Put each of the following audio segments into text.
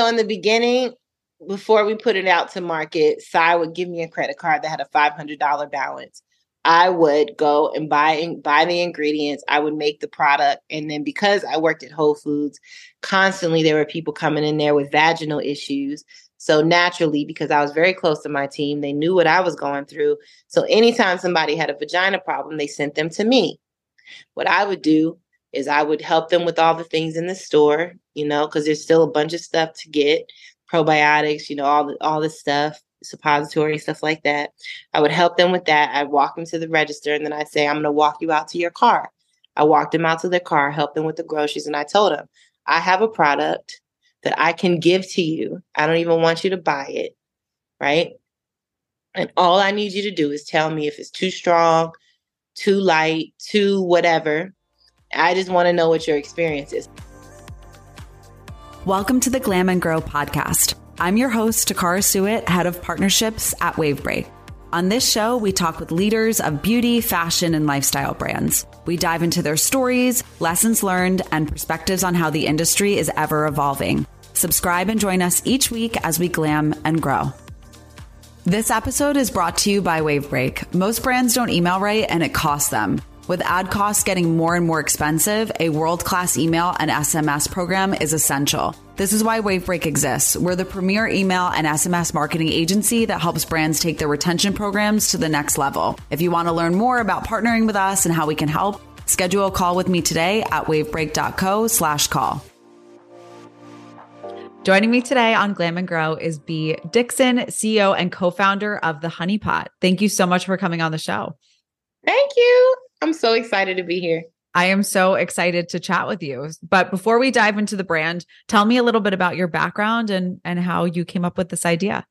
So in the beginning, before we put it out to market, Cy would give me a credit card that had a $500 balance. I would go and buy and buy the ingredients. I would make the product, and then because I worked at Whole Foods, constantly there were people coming in there with vaginal issues. So naturally, because I was very close to my team, they knew what I was going through. So anytime somebody had a vagina problem, they sent them to me. What I would do is I would help them with all the things in the store, you know, because there's still a bunch of stuff to get, probiotics, you know, all the all the stuff, suppository stuff like that. I would help them with that. I'd walk them to the register and then I'd say, I'm gonna walk you out to your car. I walked them out to their car, helped them with the groceries, and I told them, I have a product that I can give to you. I don't even want you to buy it, right? And all I need you to do is tell me if it's too strong, too light, too whatever, I just want to know what your experience is. Welcome to the Glam and Grow podcast. I'm your host, Takara Suet, head of partnerships at Wavebreak. On this show, we talk with leaders of beauty, fashion, and lifestyle brands. We dive into their stories, lessons learned, and perspectives on how the industry is ever evolving. Subscribe and join us each week as we glam and grow. This episode is brought to you by Wavebreak. Most brands don't email right and it costs them. With ad costs getting more and more expensive, a world class email and SMS program is essential. This is why Wavebreak exists. We're the premier email and SMS marketing agency that helps brands take their retention programs to the next level. If you want to learn more about partnering with us and how we can help, schedule a call with me today at wavebreak.co slash call. Joining me today on Glam and Grow is B. Dixon, CEO and co-founder of The Honey Pot. Thank you so much for coming on the show. Thank you. I'm so excited to be here. I am so excited to chat with you. But before we dive into the brand, tell me a little bit about your background and and how you came up with this idea.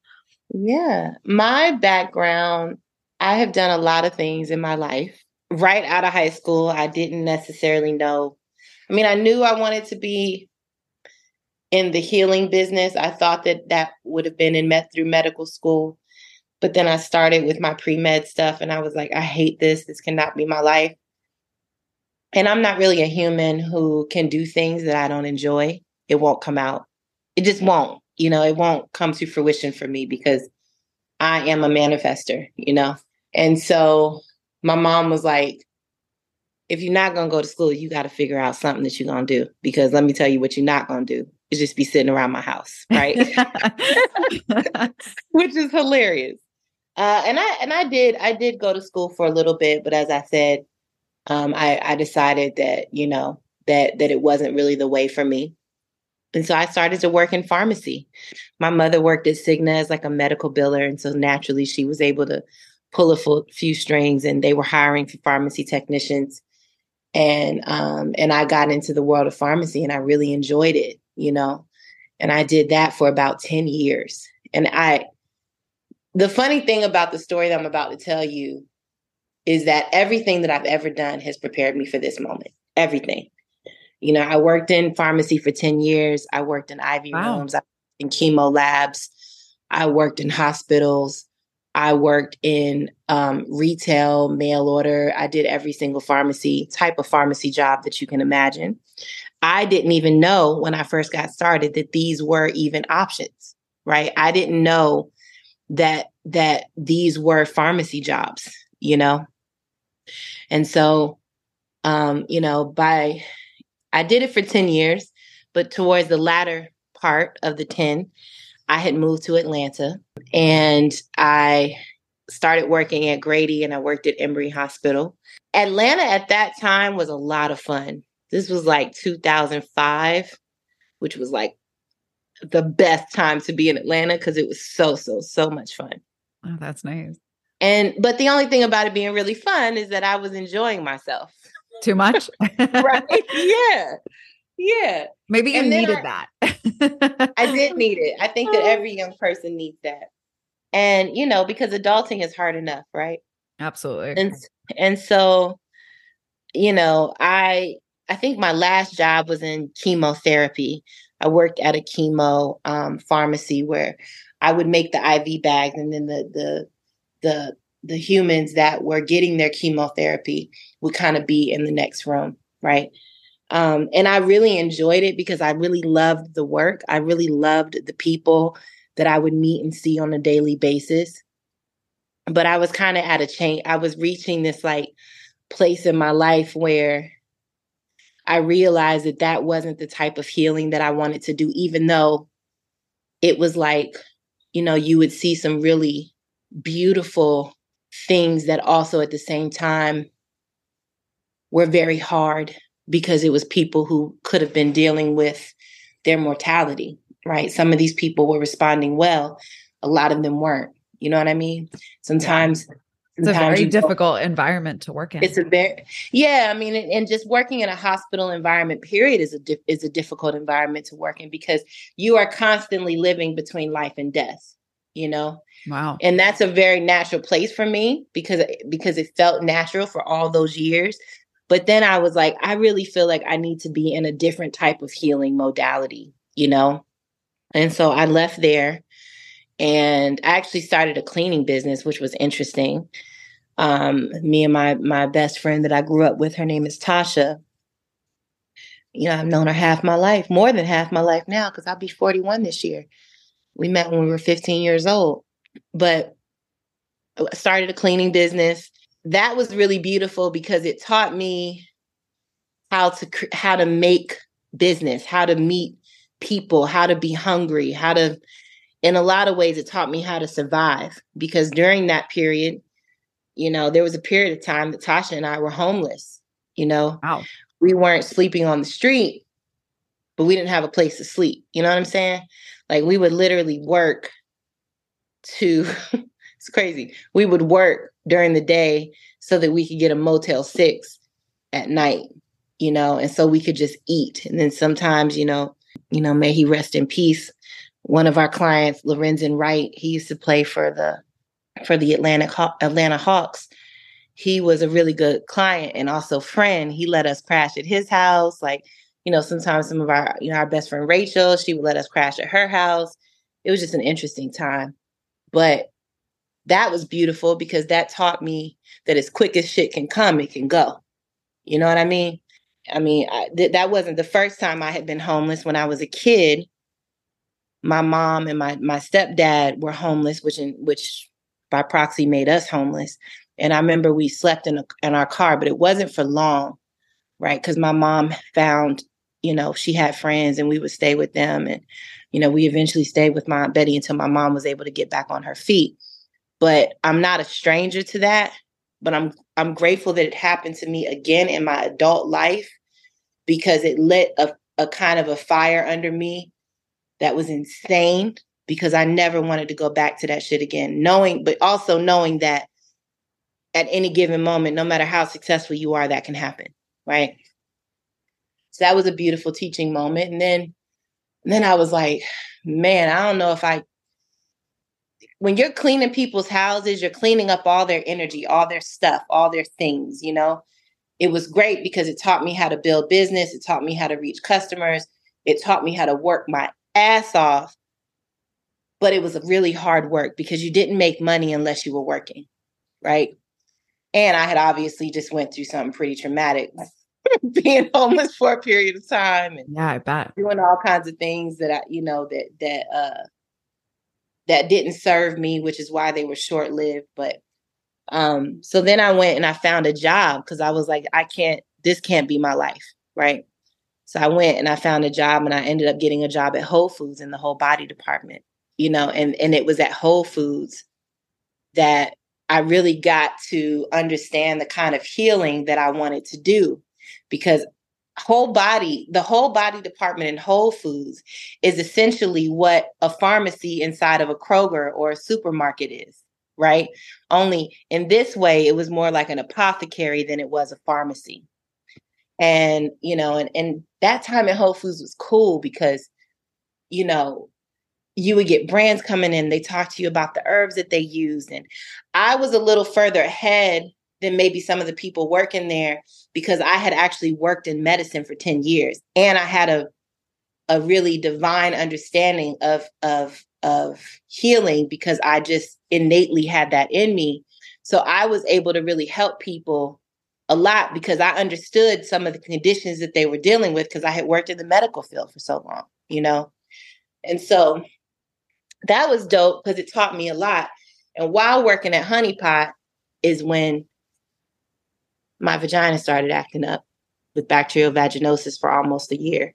Yeah. My background, I have done a lot of things in my life. Right out of high school, I didn't necessarily know. I mean, I knew I wanted to be in the healing business. I thought that that would have been in met through medical school. But then I started with my pre med stuff and I was like, I hate this. This cannot be my life. And I'm not really a human who can do things that I don't enjoy. It won't come out. It just won't. You know, it won't come to fruition for me because I am a manifester, you know? And so my mom was like, if you're not going to go to school, you got to figure out something that you're going to do. Because let me tell you what you're not going to do is just be sitting around my house, right? Which is hilarious. Uh, and I and I did I did go to school for a little bit, but as I said, um, I, I decided that you know that that it wasn't really the way for me, and so I started to work in pharmacy. My mother worked at Cigna as like a medical biller, and so naturally she was able to pull a few strings, and they were hiring for pharmacy technicians, and um, and I got into the world of pharmacy, and I really enjoyed it, you know, and I did that for about ten years, and I the funny thing about the story that I'm about to tell you is that everything that I've ever done has prepared me for this moment. Everything. You know, I worked in pharmacy for 10 years. I worked in IV wow. rooms, I in chemo labs. I worked in hospitals. I worked in um, retail, mail order. I did every single pharmacy type of pharmacy job that you can imagine. I didn't even know when I first got started that these were even options, right? I didn't know that that these were pharmacy jobs, you know. And so um, you know, by I did it for 10 years, but towards the latter part of the 10, I had moved to Atlanta and I started working at Grady and I worked at Emory Hospital. Atlanta at that time was a lot of fun. This was like 2005, which was like the best time to be in Atlanta because it was so, so, so much fun. Oh, that's nice. And but the only thing about it being really fun is that I was enjoying myself. Too much? right. Yeah. Yeah. Maybe you needed I, that. I did need it. I think that every young person needs that. And you know, because adulting is hard enough, right? Absolutely. And and so, you know, I I think my last job was in chemotherapy. I worked at a chemo um, pharmacy where I would make the IV bags, and then the the the the humans that were getting their chemotherapy would kind of be in the next room, right? Um, and I really enjoyed it because I really loved the work. I really loved the people that I would meet and see on a daily basis. But I was kind of at a change. I was reaching this like place in my life where I realized that that wasn't the type of healing that I wanted to do, even though it was like, you know, you would see some really beautiful things that also at the same time were very hard because it was people who could have been dealing with their mortality, right? Some of these people were responding well, a lot of them weren't. You know what I mean? Sometimes it's a very difficult environment to work in. It's a very yeah. I mean, and just working in a hospital environment, period, is a di- is a difficult environment to work in because you are constantly living between life and death. You know. Wow. And that's a very natural place for me because because it felt natural for all those years. But then I was like, I really feel like I need to be in a different type of healing modality, you know? And so I left there and I actually started a cleaning business, which was interesting. Um, me and my my best friend that I grew up with, her name is Tasha. You know, I've known her half my life, more than half my life now, because I'll be 41 this year. We met when we were 15 years old. But I started a cleaning business that was really beautiful because it taught me how to how to make business, how to meet people, how to be hungry, how to in a lot of ways it taught me how to survive because during that period, you know, there was a period of time that Tasha and I were homeless, you know. Wow. We weren't sleeping on the street, but we didn't have a place to sleep. You know what I'm saying? Like we would literally work to it's crazy. We would work during the day so that we could get a Motel 6 at night, you know, and so we could just eat. And then sometimes, you know, you know, may he rest in peace. One of our clients, Lorenzen Wright, he used to play for the for the Atlantic Haw- Atlanta Hawks. He was a really good client and also friend. He let us crash at his house. Like, you know, sometimes some of our, you know, our best friend Rachel, she would let us crash at her house. It was just an interesting time. But that was beautiful because that taught me that as quick as shit can come, it can go. You know what I mean? I mean, I, th- that wasn't the first time I had been homeless. When I was a kid, my mom and my my stepdad were homeless, which in which by proxy made us homeless. And I remember we slept in a, in our car, but it wasn't for long, right? Because my mom found, you know, she had friends, and we would stay with them, and you know, we eventually stayed with my Betty until my mom was able to get back on her feet but I'm not a stranger to that. But I'm I'm grateful that it happened to me again in my adult life because it lit a, a kind of a fire under me that was insane because I never wanted to go back to that shit again. Knowing, but also knowing that at any given moment, no matter how successful you are, that can happen. Right. So that was a beautiful teaching moment. And then and then I was like, man, I don't know if I when you're cleaning people's houses, you're cleaning up all their energy, all their stuff, all their things, you know. It was great because it taught me how to build business, it taught me how to reach customers, it taught me how to work my ass off. But it was a really hard work because you didn't make money unless you were working, right? And I had obviously just went through something pretty traumatic being homeless for a period of time and yeah, I bet. doing all kinds of things that I, you know, that that uh that didn't serve me, which is why they were short lived. But um, so then I went and I found a job because I was like, I can't, this can't be my life, right? So I went and I found a job and I ended up getting a job at Whole Foods in the whole body department, you know, and and it was at Whole Foods that I really got to understand the kind of healing that I wanted to do because whole body, the whole body department in Whole Foods is essentially what a pharmacy inside of a Kroger or a supermarket is, right? Only in this way, it was more like an apothecary than it was a pharmacy. And, you know, and, and that time at Whole Foods was cool because, you know, you would get brands coming in, they talk to you about the herbs that they used. And I was a little further ahead than maybe some of the people working there because I had actually worked in medicine for 10 years and I had a a really divine understanding of of of healing because I just innately had that in me. So I was able to really help people a lot because I understood some of the conditions that they were dealing with because I had worked in the medical field for so long, you know? And so that was dope because it taught me a lot. And while working at Honeypot is when my vagina started acting up with bacterial vaginosis for almost a year.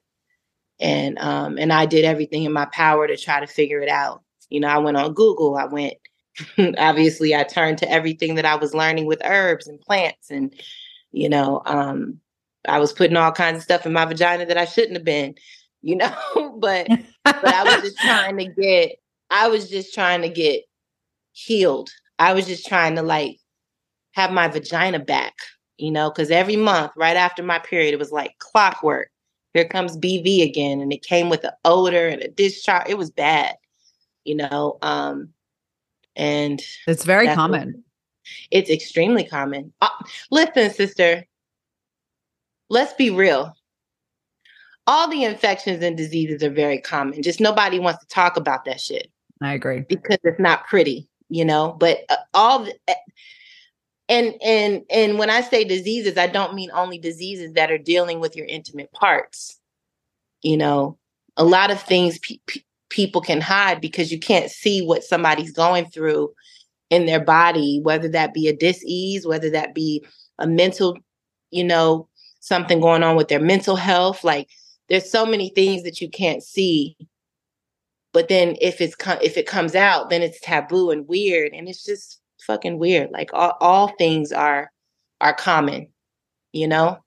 And um, and I did everything in my power to try to figure it out. You know, I went on Google, I went obviously I turned to everything that I was learning with herbs and plants and you know, um, I was putting all kinds of stuff in my vagina that I shouldn't have been, you know, but but I was just trying to get I was just trying to get healed. I was just trying to like have my vagina back, you know, because every month right after my period, it was like clockwork. Here comes BV again. And it came with an odor and a discharge. It was bad, you know. Um, and it's very common. It's extremely common. Uh, listen, sister, let's be real. All the infections and diseases are very common. Just nobody wants to talk about that shit. I agree. Because it's not pretty, you know, but uh, all the, uh, and and and when I say diseases, I don't mean only diseases that are dealing with your intimate parts. You know, a lot of things pe- pe- people can hide because you can't see what somebody's going through in their body, whether that be a dis-ease, whether that be a mental, you know, something going on with their mental health. Like there's so many things that you can't see. But then if it's if it comes out, then it's taboo and weird, and it's just fucking weird. Like all, all things are are common, you know,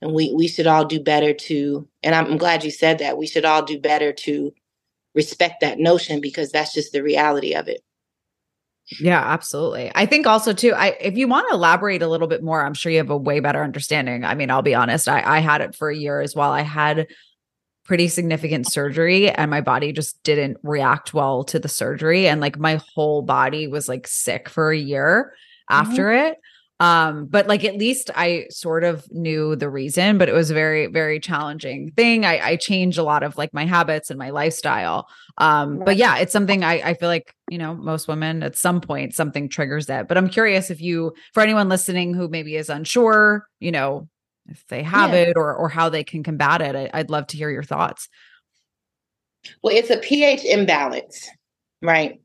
and we we should all do better to. And I'm glad you said that. We should all do better to respect that notion because that's just the reality of it. Yeah, absolutely. I think also too, I if you want to elaborate a little bit more, I'm sure you have a way better understanding. I mean, I'll be honest, I, I had it for a year as well. I had pretty significant surgery and my body just didn't react well to the surgery. And like my whole body was like sick for a year mm-hmm. after it. Um but like at least i sort of knew the reason but it was a very very challenging thing. I i changed a lot of like my habits and my lifestyle. Um but yeah it's something i i feel like you know most women at some point something triggers that but i'm curious if you for anyone listening who maybe is unsure you know if they have yeah. it or or how they can combat it I, i'd love to hear your thoughts well it's a ph imbalance right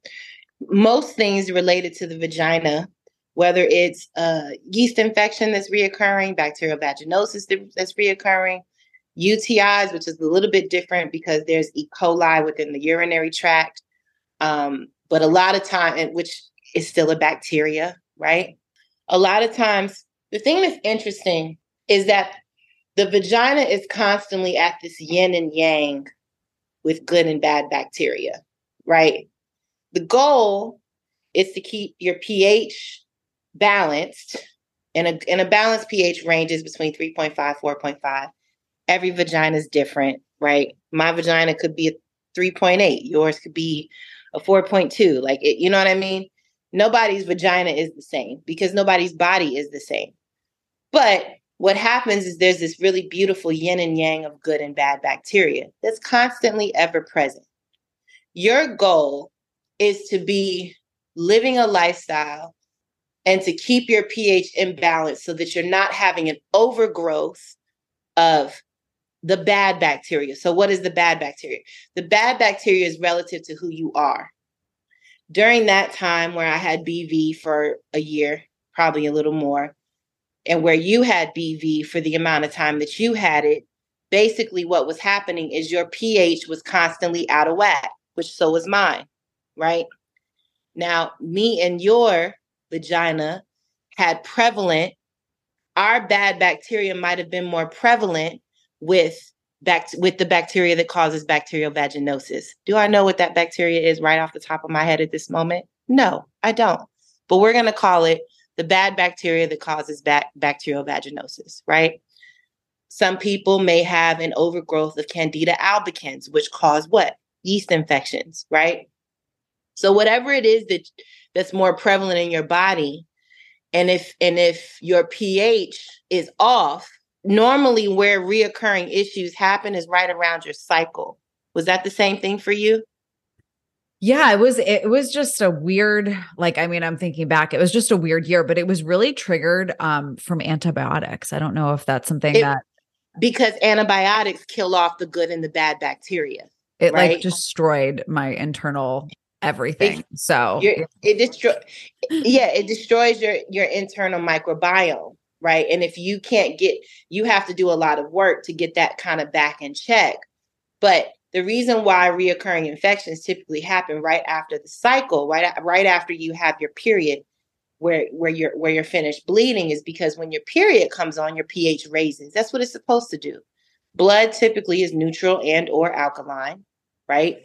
most things related to the vagina whether it's a yeast infection that's reoccurring, bacterial vaginosis that's reoccurring, UTIs, which is a little bit different because there's E. coli within the urinary tract. Um, but a lot of time, which is still a bacteria, right? A lot of times, the thing that's interesting is that the vagina is constantly at this yin and yang with good and bad bacteria, right? The goal is to keep your pH balanced, and a, and a balanced pH ranges between 3.5, 4.5. Every vagina is different, right? My vagina could be a 3.8, yours could be a 4.2. Like, it, you know what I mean? Nobody's vagina is the same because nobody's body is the same. But what happens is there's this really beautiful yin and yang of good and bad bacteria that's constantly ever present. Your goal is to be living a lifestyle and to keep your pH in balance so that you're not having an overgrowth of the bad bacteria. So, what is the bad bacteria? The bad bacteria is relative to who you are. During that time where I had BV for a year, probably a little more, and where you had BV for the amount of time that you had it, basically what was happening is your pH was constantly out of whack, which so was mine, right? Now, me and your vagina had prevalent, our bad bacteria might have been more prevalent with back with the bacteria that causes bacterial vaginosis. Do I know what that bacteria is right off the top of my head at this moment? No, I don't. But we're going to call it the bad bacteria that causes bac- bacterial vaginosis, right? Some people may have an overgrowth of Candida albicans, which cause what? Yeast infections, right? So whatever it is that that's more prevalent in your body and if and if your ph is off normally where reoccurring issues happen is right around your cycle was that the same thing for you Yeah, it was it was just a weird like I mean I'm thinking back it was just a weird year but it was really triggered um from antibiotics. I don't know if that's something It- that because antibiotics kill off the good and the bad bacteria. it right. like destroyed my internal everything. So it destroy yeah, it destroys your your internal microbiome, right? And if you can't get you have to do a lot of work to get that kind of back in check. But the reason why reoccurring infections typically happen right after the cycle, right right after you have your period where where you're where you're finished bleeding is because when your period comes on your pH raises. That's what it's supposed to do. Blood typically is neutral and or alkaline, right?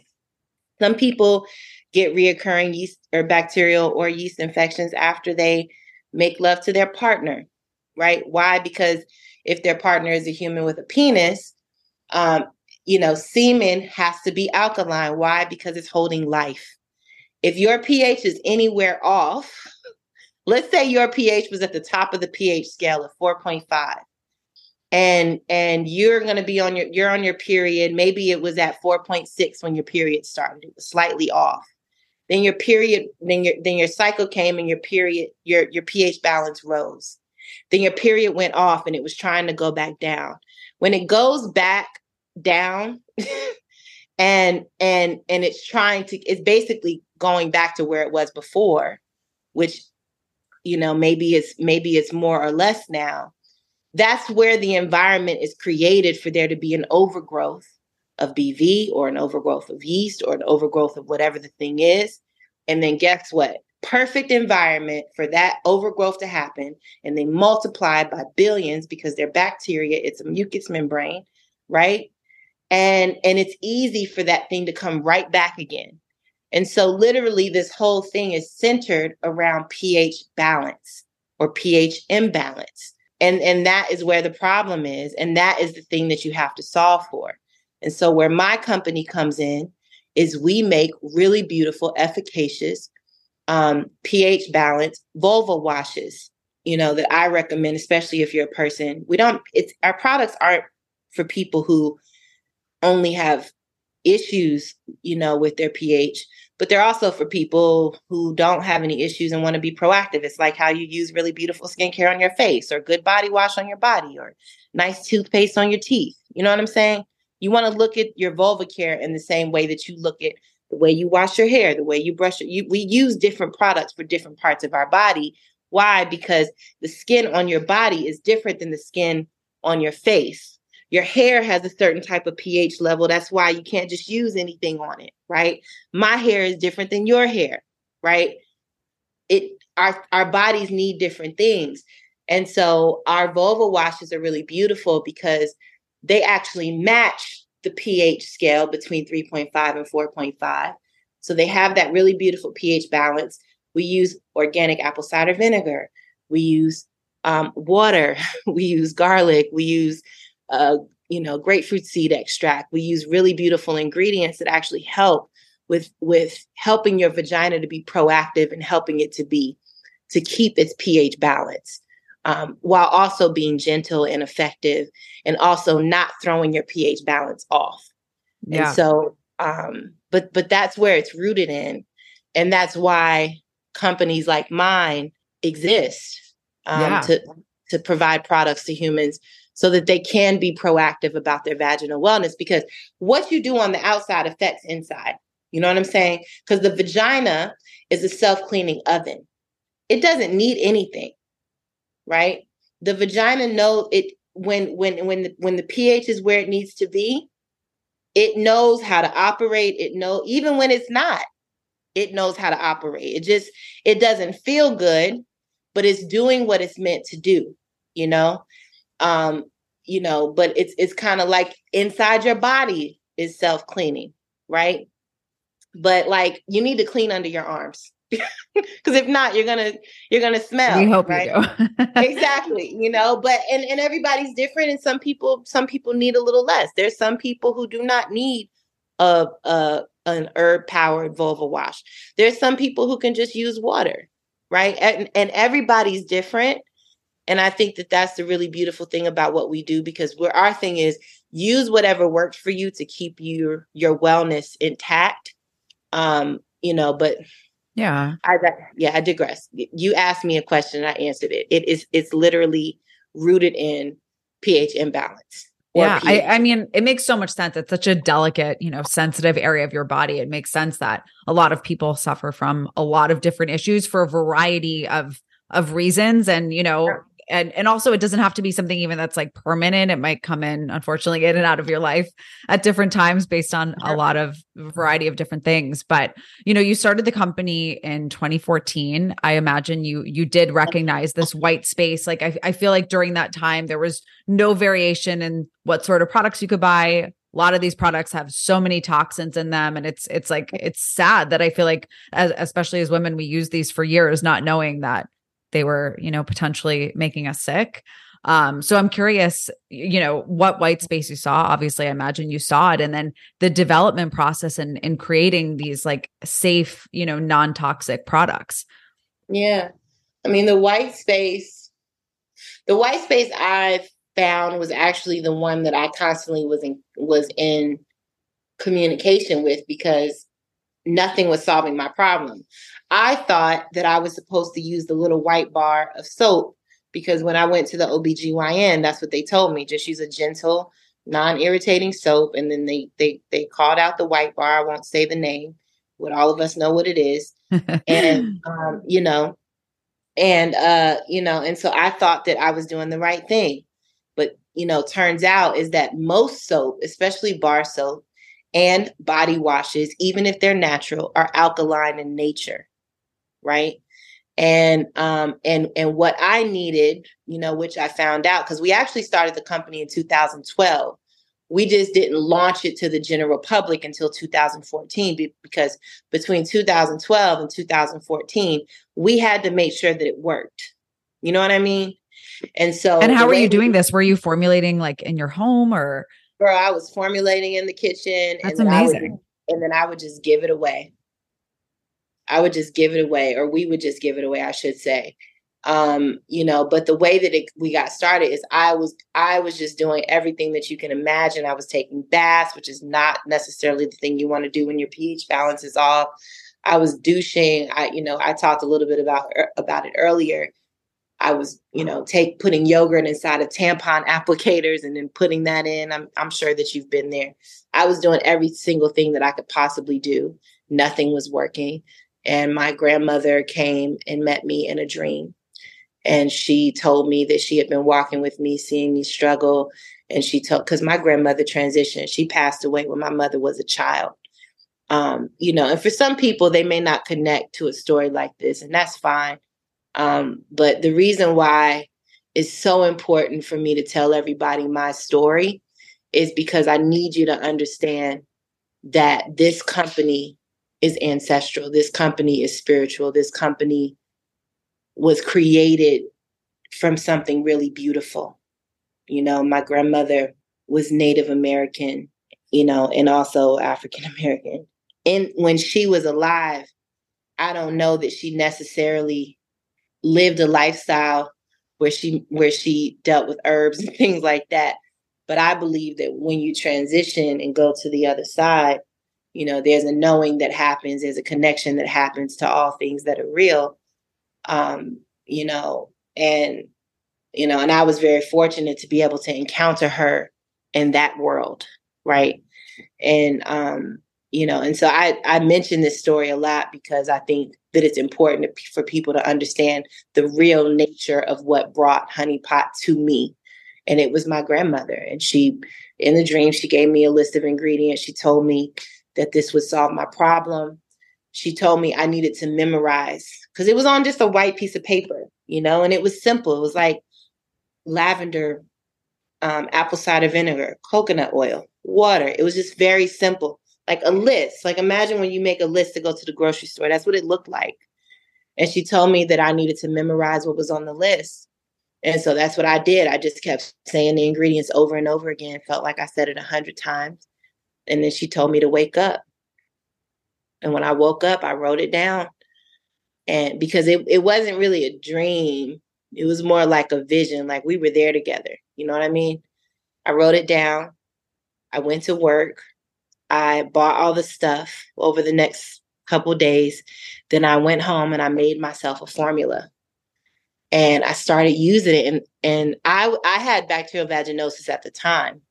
Some people get reoccurring yeast or bacterial or yeast infections after they make love to their partner, right? Why? Because if their partner is a human with a penis, um, you know, semen has to be alkaline. Why? Because it's holding life. If your pH is anywhere off, let's say your pH was at the top of the pH scale of 4.5 and and you're going to be on your you're on your period maybe it was at 4.6 when your period started it was slightly off then your period then your then your cycle came and your period your your pH balance rose then your period went off and it was trying to go back down when it goes back down and and and it's trying to it's basically going back to where it was before which you know maybe it's maybe it's more or less now that's where the environment is created for there to be an overgrowth of BV or an overgrowth of yeast or an overgrowth of whatever the thing is. And then guess what? Perfect environment for that overgrowth to happen. And they multiply by billions because they're bacteria, it's a mucous membrane, right? And and it's easy for that thing to come right back again. And so literally this whole thing is centered around pH balance or pH imbalance. And and that is where the problem is and that is the thing that you have to solve for. And so where my company comes in is we make really beautiful efficacious um, ph balance vulva washes you know that i recommend especially if you're a person. We don't it's our products aren't for people who only have issues you know with their ph but they're also for people who don't have any issues and want to be proactive. It's like how you use really beautiful skincare on your face or good body wash on your body or nice toothpaste on your teeth. You know what I'm saying? You want to look at your vulva care in the same way that you look at the way you wash your hair, the way you brush it. You, we use different products for different parts of our body. Why? Because the skin on your body is different than the skin on your face. Your hair has a certain type of pH level. That's why you can't just use anything on it, right? My hair is different than your hair, right? It our our bodies need different things. And so our vulva washes are really beautiful because they actually match the pH scale between 3.5 and 4.5. So they have that really beautiful pH balance. We use organic apple cider vinegar. We use um, water. We use garlic. We use uh, you know, grapefruit seed extract. We use really beautiful ingredients that actually help with with helping your vagina to be proactive and helping it to be to keep its pH balance, um, while also being gentle and effective, and also not throwing your pH balance off. yeah. And so, um, but but that's where it's rooted in, and that's why companies like mine exist um, Yeah. to to provide products to humans so that they can be proactive about their vaginal wellness. Because what you do on the outside affects inside. You know what I'm saying? Because the vagina is a self cleaning oven. It doesn't need anything, right? The vagina knows it when when when the, when the pH is where it needs to be it knows how to operate it know even when it's not it knows how to operate it just it doesn't feel good but it's doing what it's meant to do you know um you know but it's it's kind of like inside your body is self-cleaning right? But like you need to clean under your arms. Because if not you're gonna you're gonna smell we hope right? you do. exactly you know but and and everybody's different and some people some people need a little less. There's some people who do not need a, a an herb powered vulva wash. There's some people who can just use water right? And, and everybody's different and i think that that's the really beautiful thing about what we do because where our thing is use whatever works for you to keep your your wellness intact um you know, but yeah, I yeah, I digress. You asked me a question, and I answered it. It is it's literally rooted in pH imbalance. Yeah, I, I mean, it makes so much sense. It's such a delicate, you know, sensitive area of your body. It makes sense that a lot of people suffer from a lot of different issues for a variety of of reasons, and you know, and and also it doesn't have to be something even that's like permanent. It might come in unfortunately in and out of your life at different times based on a lot of variety of different things. But you know you started the company in 2014 i imagine you you did recognize this white space. Like I, I feel like during that time there was no variation in what sort of products you could buy. A lot of these products have so many toxins in them and it's it's like it's sad that i feel like as, especially as women we use these for years not knowing that they were, you know, potentially making us sick. Um, so I'm curious, you know, what white space you saw. Obviously, I imagine you saw it, and then the development process and in, in creating these like safe, you know, non-toxic products. Yeah. I mean, the white space, the white space I found was actually the one that I constantly was in was in communication with because nothing was solving my problem. I thought that I was supposed to use the little white bar of soap because when I went to the OBGYN, that's what they told me. Just use a gentle, non-irritating soap. And then they they they called out the white bar. I won't say the name, but all of us know what it is. and um, you know, and uh, you know, and so I thought that I was doing the right thing. But you know, turns out is that most soap, especially bar soap and body washes, even if they're natural, are alkaline in nature right? And um and and what I needed, you know, which I found out because we actually started the company in 2012. We just didn't launch it to the general public until 2014 because between 2012 and 2014, we had to make sure that it worked. You know what I mean? And so And how were you doing this? Were you formulating like in your home or Girl, I was formulating in the kitchen. That's and amazing. Would, and then I would just give it away. I would just give it away, or we would just give it away, I should say. Um, you know, but the way that it, we got started is I was I was just doing everything that you can imagine. I was taking baths, which is not necessarily the thing you want to do when your pH balance is off. I was douching. I, you know, I talked a little bit about er, about it earlier. I was, you know, take putting yogurt inside of tampon applicators and then putting that in. I'm I'm sure that you've been there. I was doing every single thing that I could possibly do. Nothing was working. And my grandmother came and met me in a dream. And she told me that she had been walking with me, seeing me struggle. And she told, because my grandmother transitioned, she passed away when my mother was a child. Um, you know, and for some people, they may not connect to a story like this, and that's fine. Um, but the reason why it's so important for me to tell everybody my story is because I need you to understand that this company is ancestral. This company is spiritual. This company was created from something really beautiful. You know, my grandmother was Native American, you know, and also African American. And when she was alive, I don't know that she necessarily lived a lifestyle where she where she dealt with herbs and things like that. But I believe that when you transition and go to the other side, you know there's a knowing that happens there's a connection that happens to all things that are real um you know and you know and i was very fortunate to be able to encounter her in that world right and um you know and so i i mention this story a lot because i think that it's important for people to understand the real nature of what brought honey pot to me and it was my grandmother and she in the dream she gave me a list of ingredients she told me that this would solve my problem. She told me I needed to memorize because it was on just a white piece of paper, you know, and it was simple. It was like lavender, um, apple cider vinegar, coconut oil, water. It was just very simple, like a list. Like imagine when you make a list to go to the grocery store. That's what it looked like. And she told me that I needed to memorize what was on the list. And so that's what I did. I just kept saying the ingredients over and over again. Felt like I said it a hundred times. And then she told me to wake up. And when I woke up, I wrote it down. And because it, it wasn't really a dream, it was more like a vision, like we were there together. You know what I mean? I wrote it down. I went to work. I bought all the stuff over the next couple days. Then I went home and I made myself a formula. And I started using it and and I I had bacterial vaginosis at the time.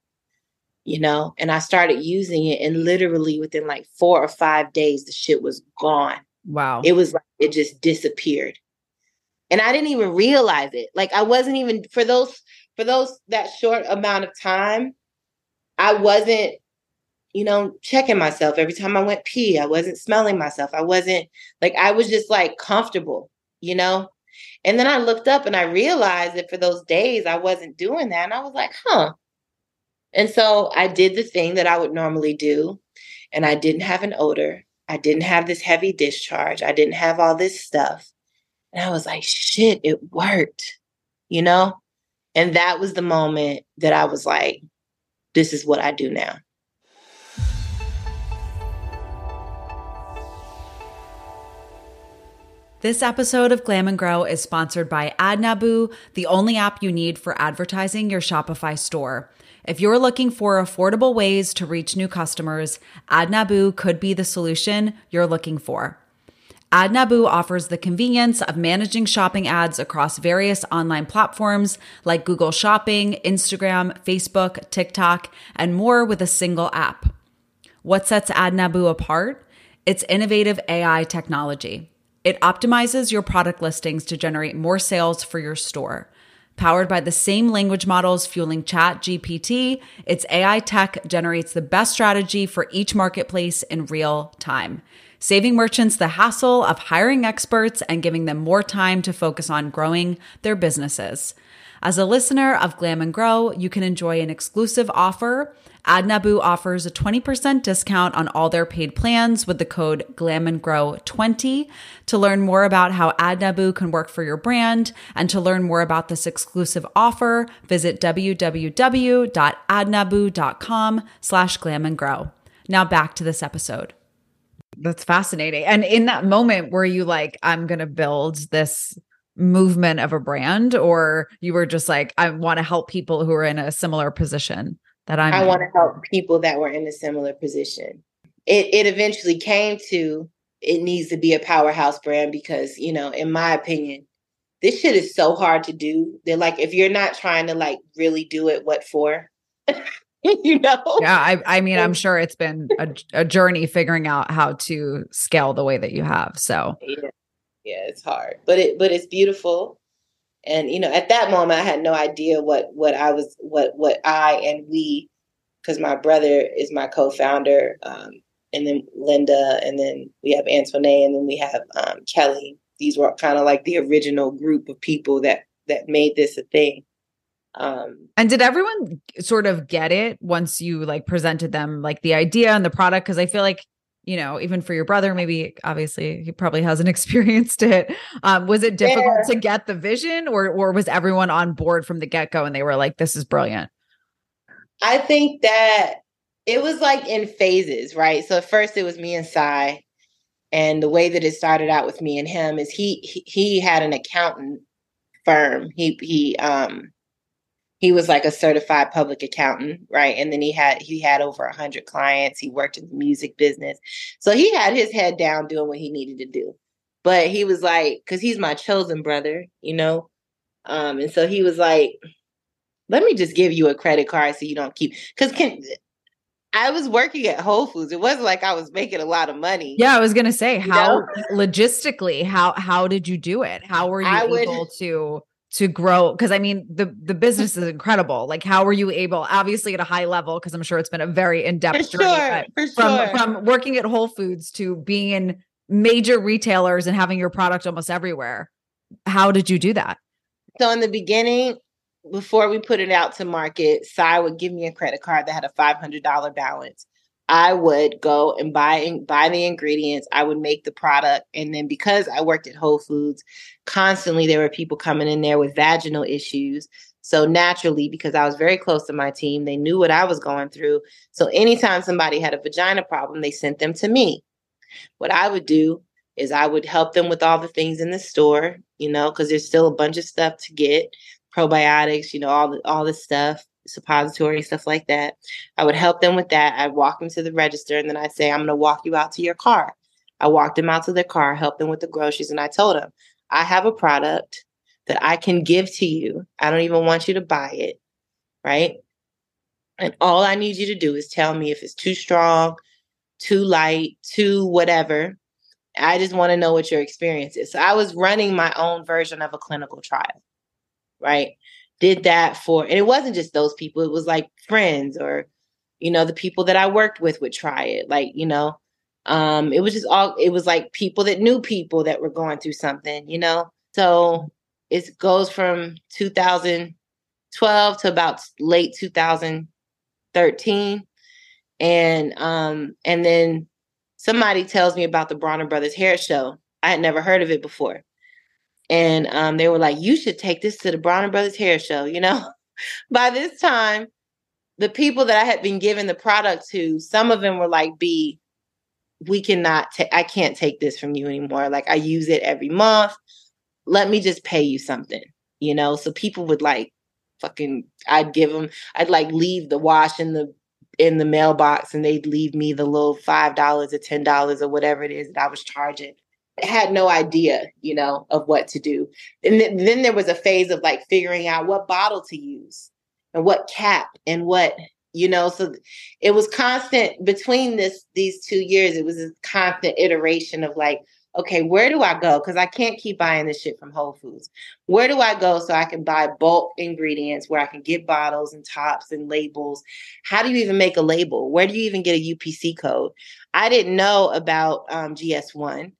You know, and I started using it and literally within like 4 or 5 days the shit was gone. Wow. It was like it just disappeared. And I didn't even realize it. Like I wasn't even for those for those that short amount of time, I wasn't you know, checking myself every time I went pee. I wasn't smelling myself. I wasn't like, I was just like comfortable, you know? And then I looked up and I realized that for those days I wasn't doing that. And I was like, huh. And so I did the thing that I would normally do. And I didn't have an odor. I didn't have this heavy discharge. I didn't have all this stuff. And I was like, shit, it worked, you know? And that was the moment that I was like, this is what I do now. This episode of Glam and Grow is sponsored by AdNabu, the only app you need for advertising your Shopify store. If you're looking for affordable ways to reach new customers, AdNabu could be the solution you're looking for. AdNabu offers the convenience of managing shopping ads across various online platforms like Google Shopping, Instagram, Facebook, TikTok, and more with a single app. What sets AdNabu apart? It's innovative AI technology. It optimizes your product listings to generate more sales for your store. Powered by the same language models fueling Chat GPT, its AI tech generates the best strategy for each marketplace in real time, saving merchants the hassle of hiring experts and giving them more time to focus on growing their businesses. As a listener of Glam and Grow, you can enjoy an exclusive offer AdNabu offers a 20% discount on all their paid plans with the code GlamandGrow20. To learn more about how AdNabu can work for your brand and to learn more about this exclusive offer, visit www.adnabu.com slash glamandgrow. Now back to this episode. That's fascinating. And in that moment, were you like, I'm going to build this movement of a brand, or you were just like, I want to help people who are in a similar position? That I'm I want to help people that were in a similar position. It it eventually came to it needs to be a powerhouse brand because, you know, in my opinion, this shit is so hard to do. They're like, if you're not trying to like really do it, what for? you know? Yeah. I, I mean, I'm sure it's been a, a, journey figuring out how to scale the way that you have. So yeah. yeah, it's hard, but it, but it's beautiful and you know at that moment i had no idea what what i was what what i and we because my brother is my co-founder um, and then linda and then we have antoinette and then we have um, kelly. These were kind of like the original group of people that that made this a thing. Um, and did everyone sort of get it once you like presented them like the idea and the product? Because i feel like you know, even for your brother, maybe obviously he probably hasn't experienced it. Um, was it difficult yeah. to get the vision or or was everyone on board from the get-go and they were like, this is brilliant? I think that it was like in phases, right? So at first it was me and Cy. And the way that it started out with me and him is he he, he had an accountant firm. He he um he was like a certified public accountant right and then he had he had over a 100 clients he worked in the music business so he had his head down doing what he needed to do but he was like because he's my chosen brother you know um and so he was like let me just give you a credit card so you don't keep because can I was working at Whole Foods. It wasn't like I was making a lot of money. Yeah, I was gonna say how know? logistically how how did you do it? How were you I able would, to to grow because i mean the the business is incredible. Like how were you able obviously at a high level because i'm sure it's been a very in-depth for journey sure, for from sure. from working at whole foods to being in major retailers and having your product almost everywhere how did you do that? So in the beginning before we put it out to market Cy would give me a credit card that had a $500 balance I would go and buy buy the ingredients. I would make the product, and then because I worked at Whole Foods, constantly there were people coming in there with vaginal issues. So naturally, because I was very close to my team, they knew what I was going through. So anytime somebody had a vagina problem, they sent them to me. What I would do is I would help them with all the things in the store, you know, because there's still a bunch of stuff to get, probiotics, you know, all the all this stuff suppository stuff like that. I would help them with that. I'd walk them to the register and then I'd say, I'm going to walk you out to your car. I walked them out to their car, helped them with the groceries, and I told them, I have a product that I can give to you. I don't even want you to buy it, right? And all I need you to do is tell me if it's too strong, too light, too whatever. I just want to know what your experience is. So I was running my own version of a clinical trial, right? Did that for, and it wasn't just those people, it was like friends or, you know, the people that I worked with would try it. Like, you know, um, it was just all, it was like people that knew people that were going through something, you know? So it goes from 2012 to about late 2013 and um and then somebody tells me about the Bronner Brothers hair show. I had never heard of it before. And um they were like, you should take this to the Bronner Brothers hair show, you know? By this time, the people that I had been giving the product to, some of them were like, B, we cannot take I can't take this from you anymore. Like I use it every month. Let me just pay you something, you know? So people would like fucking I'd give them I'd like leave the wash in the in the mailbox and they'd leave me the little five dollars or ten dollars or whatever it is that I was charging. Had no idea, you know, of what to do. And th- then there was a phase of like figuring out what bottle to use and what cap and what, you know, so it was constant between this these two years, it was a constant iteration of like, okay, where do I go? Because I can't keep buying this shit from Whole Foods. Where do I go so I can buy bulk ingredients where I can get bottles and tops and labels? How do you even make a label? Where do you even get a UPC code? I didn't know about um, GS1.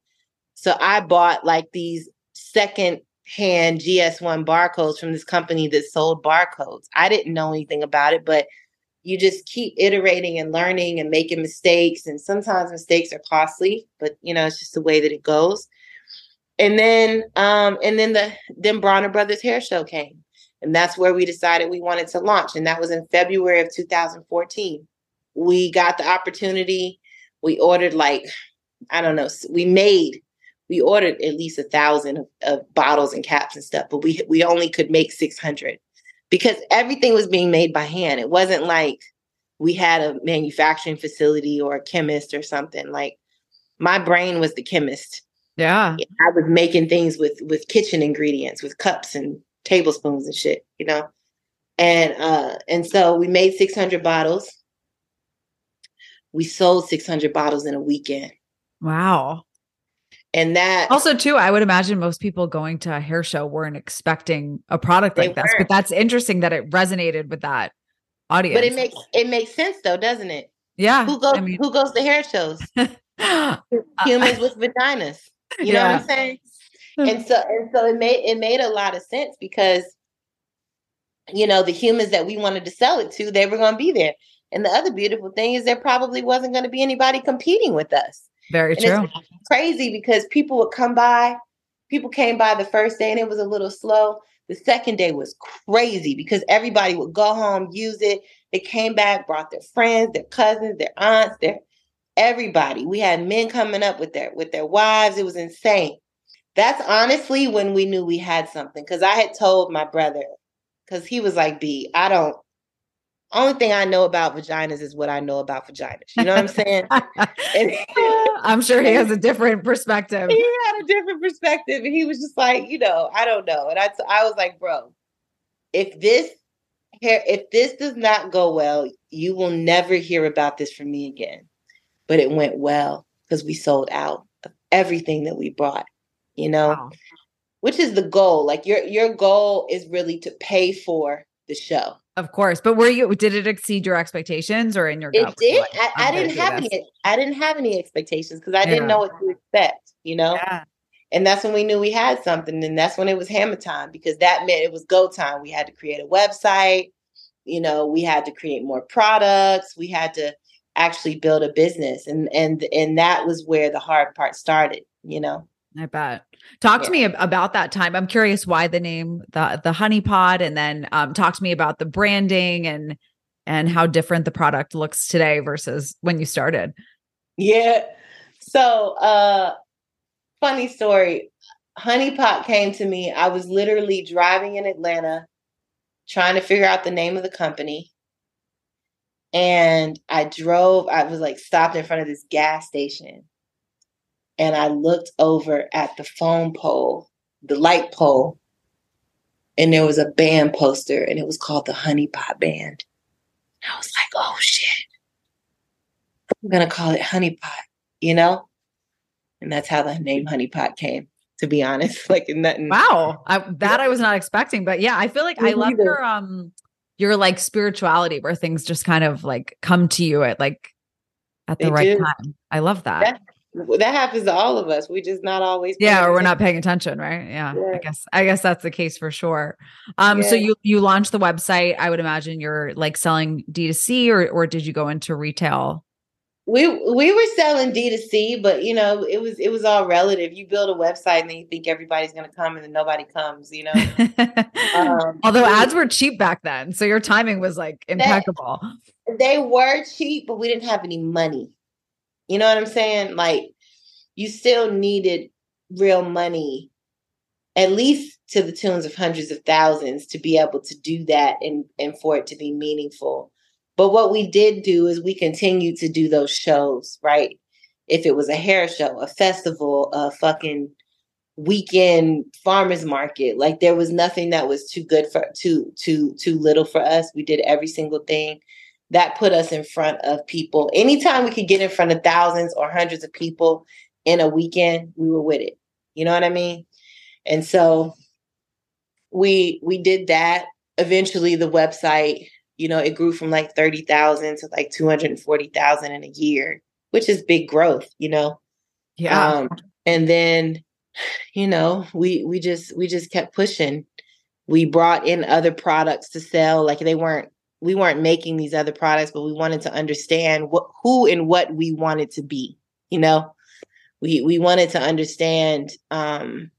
So I bought like these second hand GS1 barcodes from this company that sold barcodes. I didn't know anything about it, but you just keep iterating and learning and making mistakes and sometimes mistakes are costly but you know it's just the way that it goes. And then um and then the then bronner brothers hair show came and that's where we decided we wanted to launch and that was in february of 2014 we got the opportunity. We ordered like i don't know we made we ordered at least a thousand of, of bottles and caps and stuff but we we only could make 600 because everything was being made by hand. It wasn't like we had a manufacturing facility or a chemist or something. Like my brain was the chemist. Yeah. I was making things with with kitchen ingredients, with cups and tablespoons and shit, you know. And uh and so we made 600 bottles. We sold 600 bottles in a weekend. Wow. And that also too, I would imagine most people going to a hair show weren't expecting a product like this, but that's interesting that it resonated with that audience. But it makes it makes sense though, doesn't it? Yeah. Who goes I mean, who goes to hair shows? Uh, humans with vaginas. You know what I'm saying? And so and so it made it made a lot of sense because you know the humans that we wanted to sell it to, they were going to be there. And the other beautiful thing is there probably wasn't going to be anybody competing with us. Very and true. crazy because people would come by. People came by the first day and it was a little slow. The second day was crazy because everybody would go home, use it. They came back, brought their friends, their cousins, their aunts, their everybody. We had men coming up with their with their wives. It was insane. That's honestly when we knew we had something. Cause I had told my brother, because he was like, B, I don't only thing I know about vaginas is what I know about vaginas. You know what I'm saying? and, I'm sure he has a different perspective. He had a different perspective. And he was just like, you know, I don't know. And I, I was like, bro, if this hair, if this does not go well, you will never hear about this from me again. But it went well because we sold out of everything that we brought, you know, wow. which is the goal. Like your your goal is really to pay for the show. Of course, but were you? Did it exceed your expectations, or in your? It did. Like, I, I didn't have this. any. I didn't have any expectations because I yeah. didn't know what to expect. You know. Yeah. And that's when we knew we had something, and that's when it was hammer time because that meant it was go time. We had to create a website. You know, we had to create more products. We had to actually build a business, and and and that was where the hard part started. You know. I bet. Talk yeah. to me about that time. I'm curious why the name the the honey pot and then um, talk to me about the branding and and how different the product looks today versus when you started. Yeah. So, uh funny story. Honey Pot came to me. I was literally driving in Atlanta trying to figure out the name of the company. And I drove, I was like stopped in front of this gas station and I looked over at the phone pole, the light pole, and there was a band poster, and it was called the Honeypot Band. I was like, oh shit. I'm gonna call it Honeypot, you know? And that's how the name Honeypot came, to be honest. Like nothing. Wow. I, that I was not expecting. But yeah, I feel like I love your um your like spirituality where things just kind of like come to you at like at the they right do. time. I love that. that that happens to all of us. We just not always yeah, or we're not paying attention, right? Yeah, yeah, I guess I guess that's the case for sure. Um, yeah. so you you launched the website. I would imagine you're like selling D2C or or did you go into retail? We we were selling D2C, but you know, it was it was all relative. You build a website and then you think everybody's gonna come and then nobody comes, you know. um, Although ads were cheap back then, so your timing was like impeccable. They, they were cheap, but we didn't have any money. You know what I'm saying? Like you still needed real money, at least to the tunes of hundreds of thousands, to be able to do that and, and for it to be meaningful. But what we did do is we continued to do those shows, right? If it was a hair show, a festival, a fucking weekend farmers market, like there was nothing that was too good for too too too little for us. We did every single thing that put us in front of people. Anytime we could get in front of thousands or hundreds of people in a weekend, we were with it. You know what I mean? And so we we did that. Eventually the website, you know, it grew from like 30,000 to like 240,000 in a year, which is big growth, you know. Yeah. Um, and then you know, we we just we just kept pushing. We brought in other products to sell like they weren't we weren't making these other products, but we wanted to understand what who and what we wanted to be. You know, we we wanted to understand um,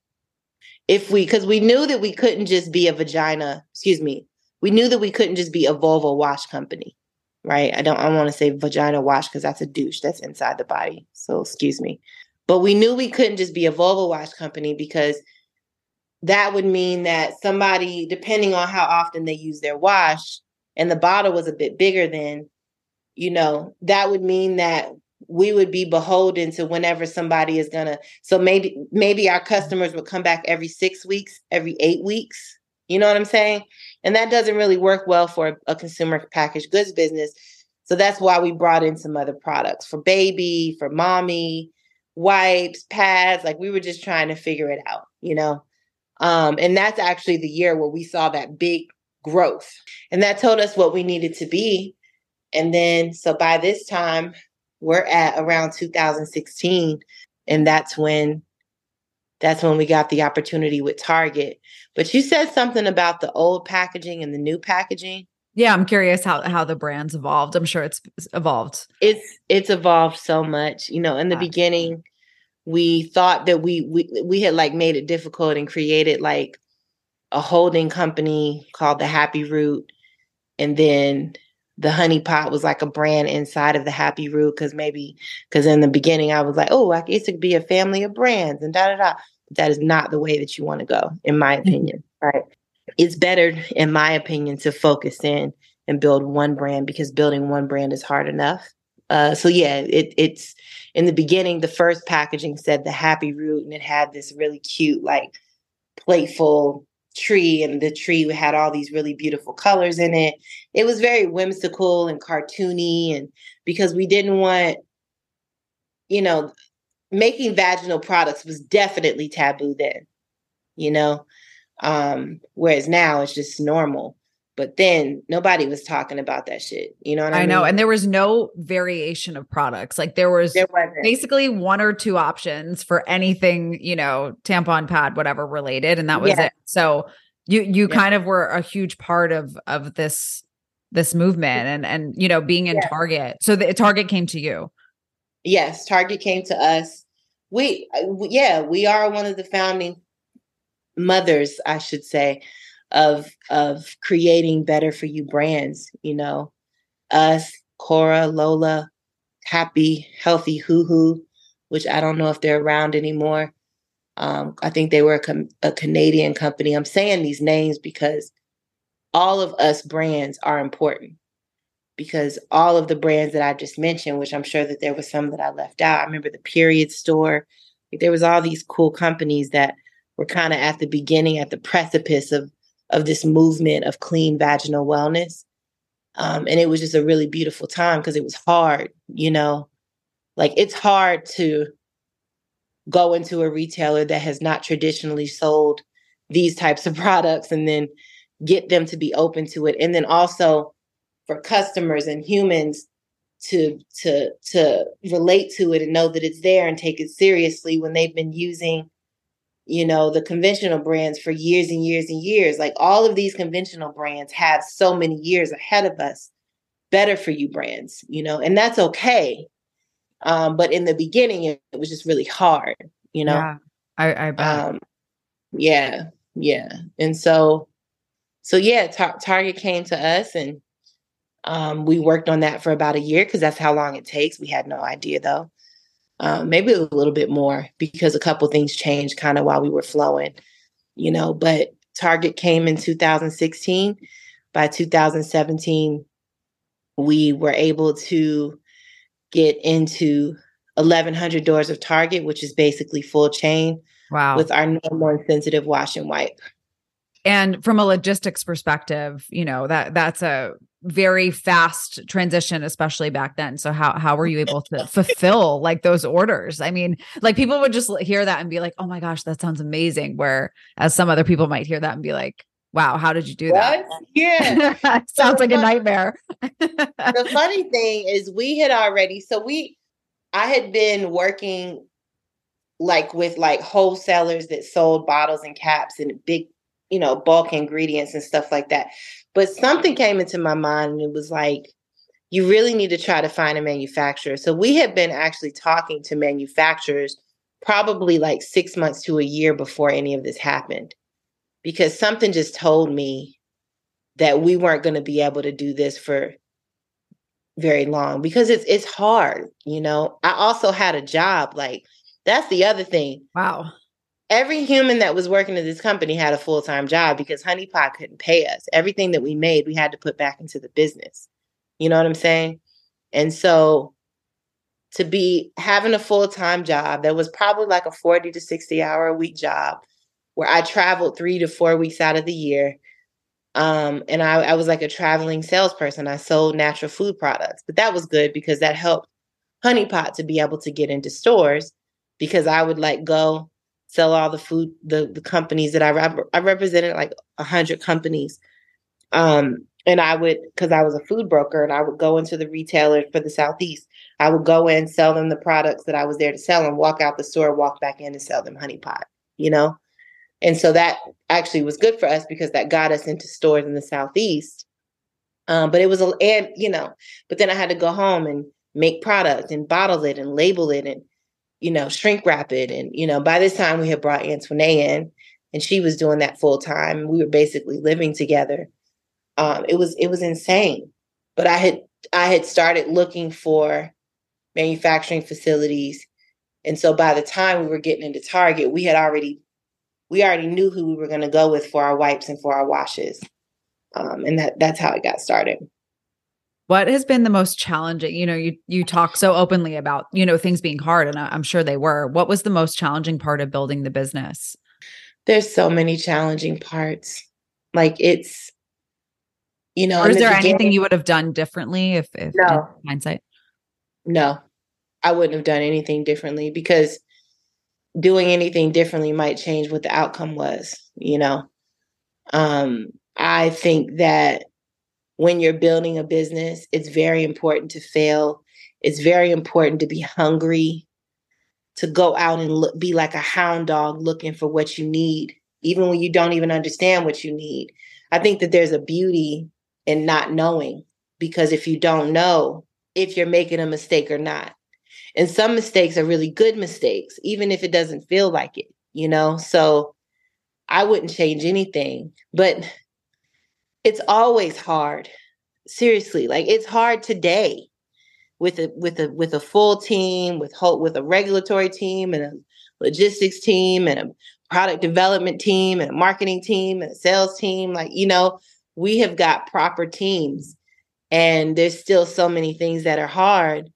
if we because we knew that we couldn't just be a vagina. Excuse me. We knew that we couldn't just be a vulva wash company, right? I don't. I want to say vagina wash because that's a douche. That's inside the body. So excuse me. But we knew we couldn't just be a vulva wash company because that would mean that somebody, depending on how often they use their wash, and the bottle was a bit bigger than, you know, that would mean that we would be beholden to whenever somebody is gonna so maybe maybe our customers would come back every six weeks every eight weeks you know what i'm saying? And that doesn't really work well for a consumer packaged goods business. So that's why we brought in some other products for baby for mommy wipes pads like we were just trying to figure it out you know? Um, and that's actually the year where we saw that big growth. And that told us what we needed to be. And then, so by this time, we're at around 2016. And that's when that's when we got the opportunity with Target. But you said something about the old packaging and the new packaging. Yeah, I'm curious how how the brand's evolved. I'm sure it's evolved. It's it's evolved so much. You know, in the yeah. beginning, we thought that we we we had like made it difficult and created like a holding company called the Happy Root. And then the honey pot was like a brand inside of the Happy Root because maybe because in the beginning I was like, oh, I guess it could be a family of brands and da da da. But that is not the way that you want to go, in my mm-hmm. opinion. Right? It's better, in my opinion, to focus in and build one brand because building one brand is hard enough. Uh, so yeah, it, it's in the beginning. The first packaging said the Happy Root, and it had this really cute, like playful tree and the tree had all these really beautiful colors in it. It was very whimsical and cartoony and because we didn't want you know making vaginal products was definitely taboo then. You know, um whereas now it's just normal. But then nobody was talking about that shit. You know what I, I mean? know. And there was no variation of products. Like there was there basically one or two options for anything, you know, tampon pad, whatever related. And that was yeah. it. So you you yeah. kind of were a huge part of of this this movement and and you know being in yeah. Target. So the Target came to you. Yes, Target came to us. We uh, yeah, we are one of the founding mothers, I should say, of of creating better for you brands you know? Us cora lola happy healthy hoo hoo which i don't know if they're around anymore. Um, i think they were a, com- a canadian company. I'm saying these names because all of us brands are important. Because all of the brands that i just mentioned which i'm sure that there was some that i left out. I remember the period store. There was all these cool companies that were kind of at the beginning, at the precipice of of this movement of clean vaginal wellness. Um, and it was just a really beautiful time because it was hard, you know, like it's hard to go into a retailer that has not traditionally sold these types of products and then get them to be open to it. And then also for customers and humans to to to relate to it and know that it's there and take it seriously when they've been using you know the conventional brands for years and years and years like all of these conventional brands have so many years ahead of us better for you brands you know and that's okay um but in the beginning it, it was just really hard you know yeah, I, I bet. um yeah yeah and so so yeah Tar- target came to us and um, we worked on that for about a year because that's how long it takes. We had no idea though. Um, maybe a little bit more because a couple things changed kind of while we were flowing, you know. But Target came in 2016. By 2017, we were able to get into 1,100 doors of Target, which is basically full chain. Wow. With our normal and sensitive wash and wipe. And from a logistics perspective, you know that that's a very fast transition especially back then. So how how were you able to fulfill like those orders? I mean like people would just hear that and be like oh my gosh that sounds amazing where as some other people might hear that and be like wow how did you do that? Yeah. Sounds like a nightmare. the funny thing is we had already so we i had been working like with like wholesalers that sold bottles and caps and big you know bulk ingredients and stuff like that but something came into my mind and it was like, you really need to try to find a manufacturer. So we had been actually talking to manufacturers probably like six months to a year before any of this happened because something just told me that we weren't going to be able to do this for very long because it's it's hard you know? I also had a job like that's the other thing. Wow every human that was working at this company had a full-time job because honeypot couldn't pay us. Everything that we made we had to put back into the business. You know what i'm saying? And so to be having a full-time job that was probably like a 40 to 60 hour a week job where i traveled three to four weeks out of the year. Um, and I, I was like a traveling salesperson. I sold natural food products but that was good because that helped honeypot to be able to get into stores because i would like go sell all the food the the companies that I rep- I represented like a hundred companies. Um, and I would because I was a food broker and I would go into the retailers for the southeast. I would go in, sell them the products that I was there to sell, and walk out the store, walk back in and sell them honey pot. You know, and so that actually was good for us because that got us into stores in the southeast. Um, but it was a and you know, but then I had to go home and make product and bottle it and label it and you know, shrink wrap it. And, you know, by this time we had brought Antoinette in and she was doing that full time. We were basically living together. Um, it was it was insane. But I had I had started looking for manufacturing facilities. And so by the time we were getting into Target, we had already we already knew who we were going to go with for our wipes and for our washes. Um, and that that's how it got started what has been the most challenging you know you you talk so openly about you know things being hard and i'm sure they were. What was the most challenging part of building the business? There's so many challenging parts. Like it's you know or is there anything you would have done differently if, if no. hindsight? No. I wouldn't have done anything differently because doing anything differently might change what the outcome was you know? Um i think that when you're building a business, it's very important to fail. It's very important to be hungry, to go out and look, be like a hound dog looking for what you need, even when you don't even understand what you need. I think that there's a beauty in not knowing because if you don't know if you're making a mistake or not, and some mistakes are really good mistakes, even if it doesn't feel like it, you know? So I wouldn't change anything, but it's always hard. Seriously, like it's hard today with a with a with a full team, with whole, with a regulatory team and a logistics team and a product development team and a marketing team and a sales team. Like, you know, we have got proper teams and there's still so many things that are hard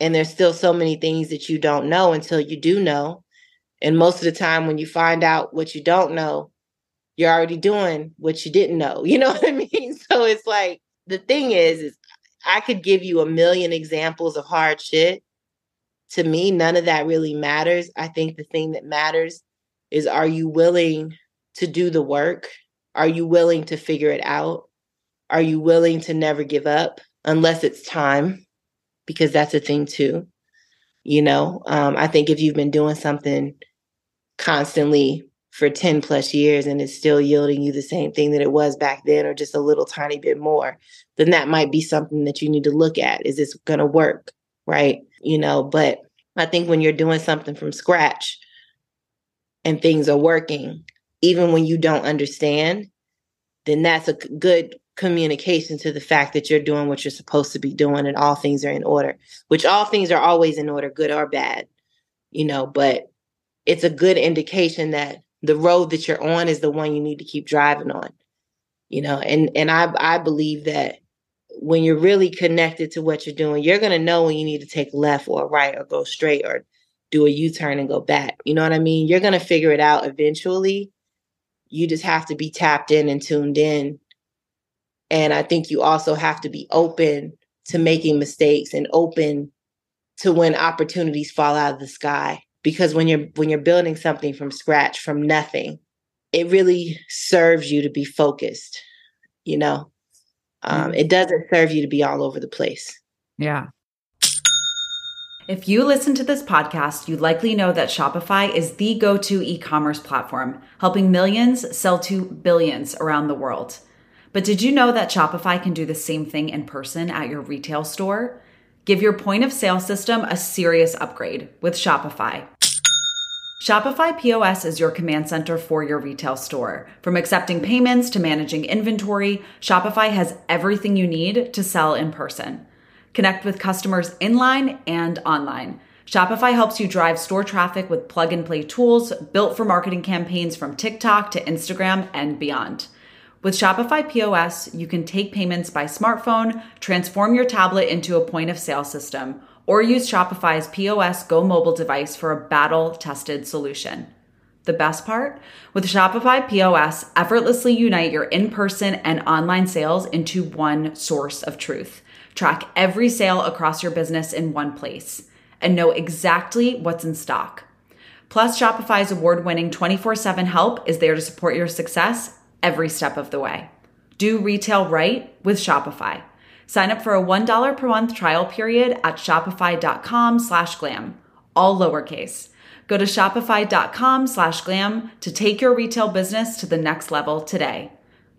and there's still so many things that you don't know until you do know And most of the time, when you find out what you don't know, you're already doing what you didn't know. You know what I mean? So it's like the thing is, is I could give you a million examples of hard shit. To me, none of that really matters. I think the thing that matters is are you willing to do the work? Are you willing to figure it out? Are you willing to never give up unless it's time? Because that's a thing too. You know, um, I think if you've been doing something constantly for 10 plus years and it's still yielding you the same thing that it was back then or just a little tiny bit more, then that might be something that you need to look at. Is this going to work? Right. You know, but I think when you're doing something from scratch and things are working, even when you don't understand, then that's a good communication to the fact that you're doing what you're supposed to be doing and all things are in order, which all things are always in order, good or bad, you know, but it's a good indication that the road that you're on is the one you need to keep driving on you know and and i i believe that when you're really connected to what you're doing you're going to know when you need to take left or right or go straight or do a u-turn and go back you know what i mean? You're going to figure it out eventually. You just have to be tapped in and tuned in. And i think you also have to be open to making mistakes and open to when opportunities fall out of the sky because when you're when you're building something from scratch from nothing it really serves you to be focused you know um, mm-hmm. it doesn't serve you to be all over the place yeah if you listen to this podcast, you likely know that Shopify is the go to e commerce platform, helping millions sell to billions around the world. But did you know that Shopify can do the same thing in person at your retail store? Give your point of sale system a serious upgrade with Shopify. Shopify POS is your command center for your retail store. From accepting payments to managing inventory, Shopify has everything you need to sell in person. Connect with customers inline and online. Shopify helps you drive store traffic with plug and play tools built for marketing campaigns from TikTok to Instagram and beyond. With Shopify POS, you can take payments by smartphone, transform your tablet into a point of sale system or use Shopify's POS Go mobile device for a battle tested solution. The best part? With Shopify POS, effortlessly unite your in person and online sales into one source of truth. Track every sale across your business in one place and know exactly what's in stock. Plus, Shopify's award winning 24 7 help is there to support your success every step of the way. Do retail right with Shopify. Sign up for a $1 per month trial period at shopify.com slash glam, all lowercase. Go to shopify.com slash glam to take your retail business to the next level today.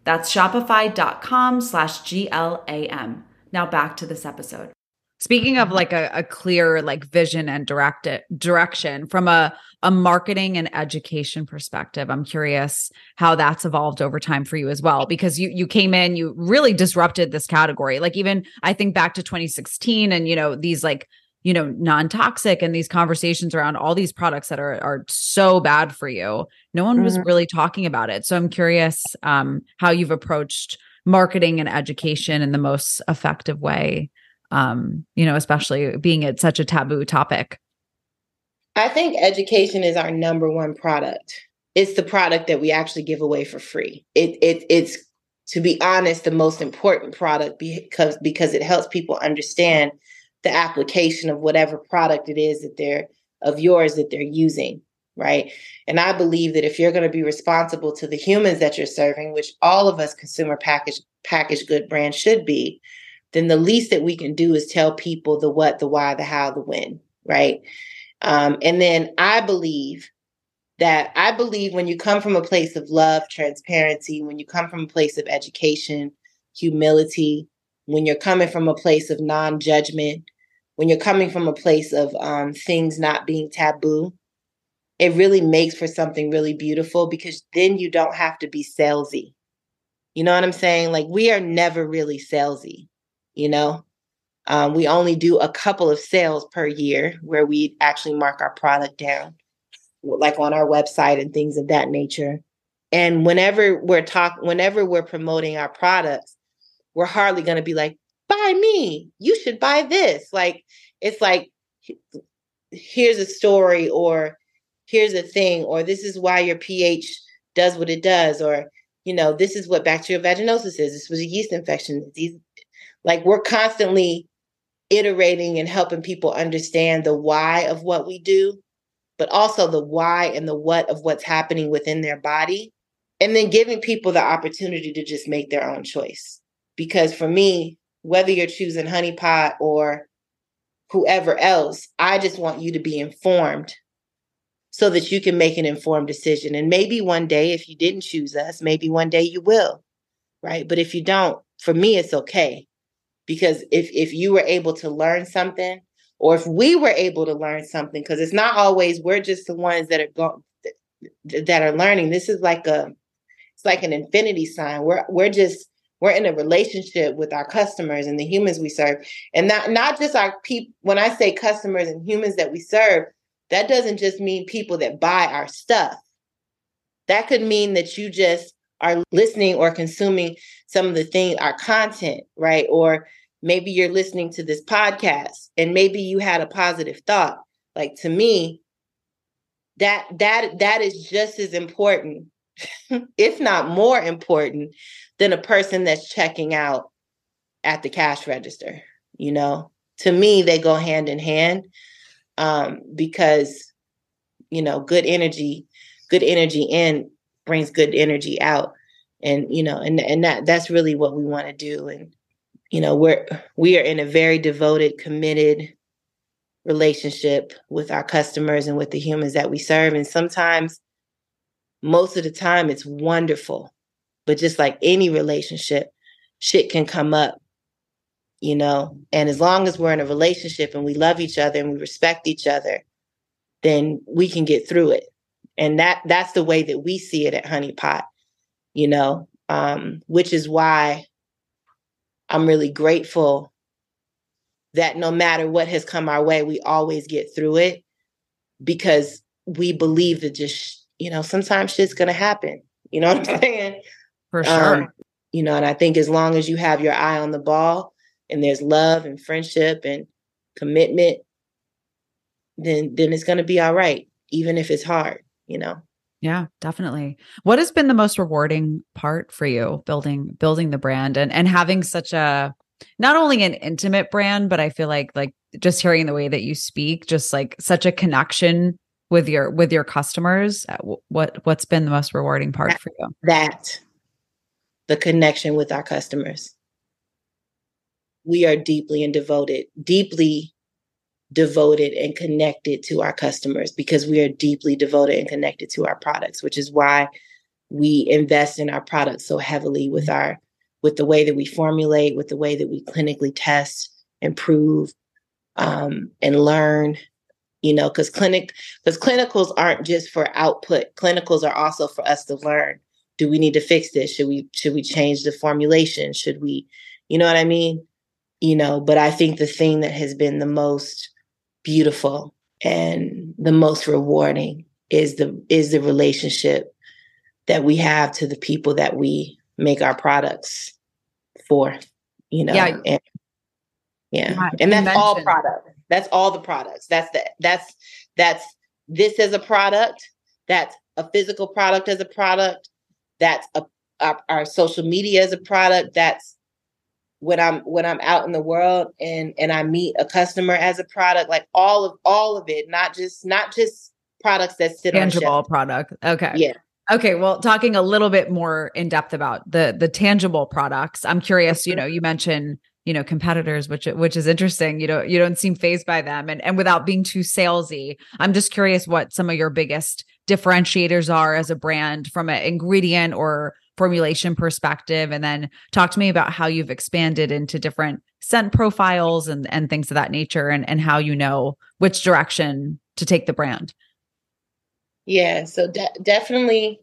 That's shopify.com slash G-L-A-M. Now back to this episode. Speaking of like a, a clear like vision and direct direction from a a marketing and education perspective, I'm curious how that's evolved over time for you as well. Because you you came in, you really disrupted this category. Like even I think back to 2016 and you know these like you know non-toxic and these conversations around all these products that are are so bad for you no one was mm-hmm. really talking about it so i'm curious um, how you've approached marketing and education in the most effective way um, you know, especially being it such a taboo topic? I think education is our number one product. It's the product that we actually give away for free. It, it it's to be honest the most important product because because it helps people understand the application of whatever product it is that they're of yours that they're using right and i believe that if you're going to be responsible to the humans that you're serving which all of us consumer package packaged good brands should be then the least that we can do is tell people the what, the why, the how, the when, right? Um, and then I believe that I believe when you come from a place of love, transparency, when you come from a place of education, humility, when you're coming from a place of non judgment, when you're coming from a place of um, things not being taboo, it really makes for something really beautiful because then you don't have to be salesy. You know what I'm saying? Like, we are never really salesy you know um, we only do a couple of sales per year where we actually mark our product down like on our website and things of that nature and whenever we're talk whenever we're promoting our products we're hardly going to be like buy me you should buy this like it's like here's a story or here's a thing, or this is why your pH does what it does, or you know, this is what bacterial vaginosis is. This was a yeast infection. These, like we're constantly iterating and helping people understand the why of what we do, but also the why and the what of what's happening within their body. And then giving people the opportunity to just make their own choice. Because for me, whether you're choosing honeypot or whoever else, I just want you to be informed so that you can make an informed decision. And maybe one day, if you didn't choose us, maybe one day you will, right? But if you don't, for me, it's okay. Because if, if you were able to learn something, or if we were able to learn something, because it's not always we're just the ones that are going that are learning. This is like a it's like an infinity sign. We're we're just we're in a relationship with our customers and the humans we serve and not not just our people when i say customers and humans that we serve that doesn't just mean people that buy our stuff. That could mean that you just are listening or consuming some of the thing, our content, right? Or maybe you're listening to this podcast and maybe you had a positive thought. Like to me, that that that is just as important, if not more important, than a person that's checking out at the cash register. You know, to me, they go hand in hand um, because you know good energy good energy in brings good energy out. And you know and and that that's really what we want to do. And you know we're we are in a very devoted committed relationship with our customers and with the humans that we serve. And sometimes most of the time it's wonderful. But just like any relationship shit can come up you know? And as long as we're in a relationship and we love each other and we respect each other then we can get through it and that that's the way that we see it at honeypot you know um, which is why i'm really grateful that no matter what has come our way we always get through it because we believe that just you know sometimes shit's gonna happen. You know what i'm saying? For sure. um, you know and i think as long as you have your eye on the ball and there's love and friendship and commitment, then then it's going to be all right, even if it's hard, you know. Yeah, definitely. What has been the most rewarding part for you building building the brand and and having such a not only an intimate brand, but I feel like like just hearing the way that you speak, just like such a connection with your with your customers. Uh, what what's been the most rewarding part that, for you? That the connection with our customers we are deeply and devoted, deeply devoted and connected to our customers because we are deeply devoted and connected to our products, which is why we invest in our products so heavily with our with the way that we formulate, with the way that we clinically test, improve, um, and learn. You know, because clinic because clinicals aren't just for output. Clinicals are also for us to learn. Do we need to fix this? Should we should we change the formulation? Should we, you know what I mean? you know, but I think the thing that has been the most beautiful and the most rewarding is the is the relationship that we have to the people that we make our products for, you know. Yeah. And, yeah. yeah. And that's all products. That's all the products. That's the that's that's this as a product, that's a physical product as a product, that's a our, our social media as a product, that's when I'm when I'm out in the world and and I meet a customer as a product, like all of all of it, not just not just products that sit tangible on tangible product. Okay. Yeah. Okay, well, talking a little bit more in depth about the the tangible products, I'm curious. You mm-hmm. know, you mentioned you know competitors, which which is interesting. You know, you don't seem phased by them, and and without being too salesy, I'm just curious what some of your biggest differentiators are as a brand from an ingredient or formulation perspective and then talk to me about how you've expanded into different scent profiles and and things of that nature and and how you know which direction to take the brand. Yeah so de- definitely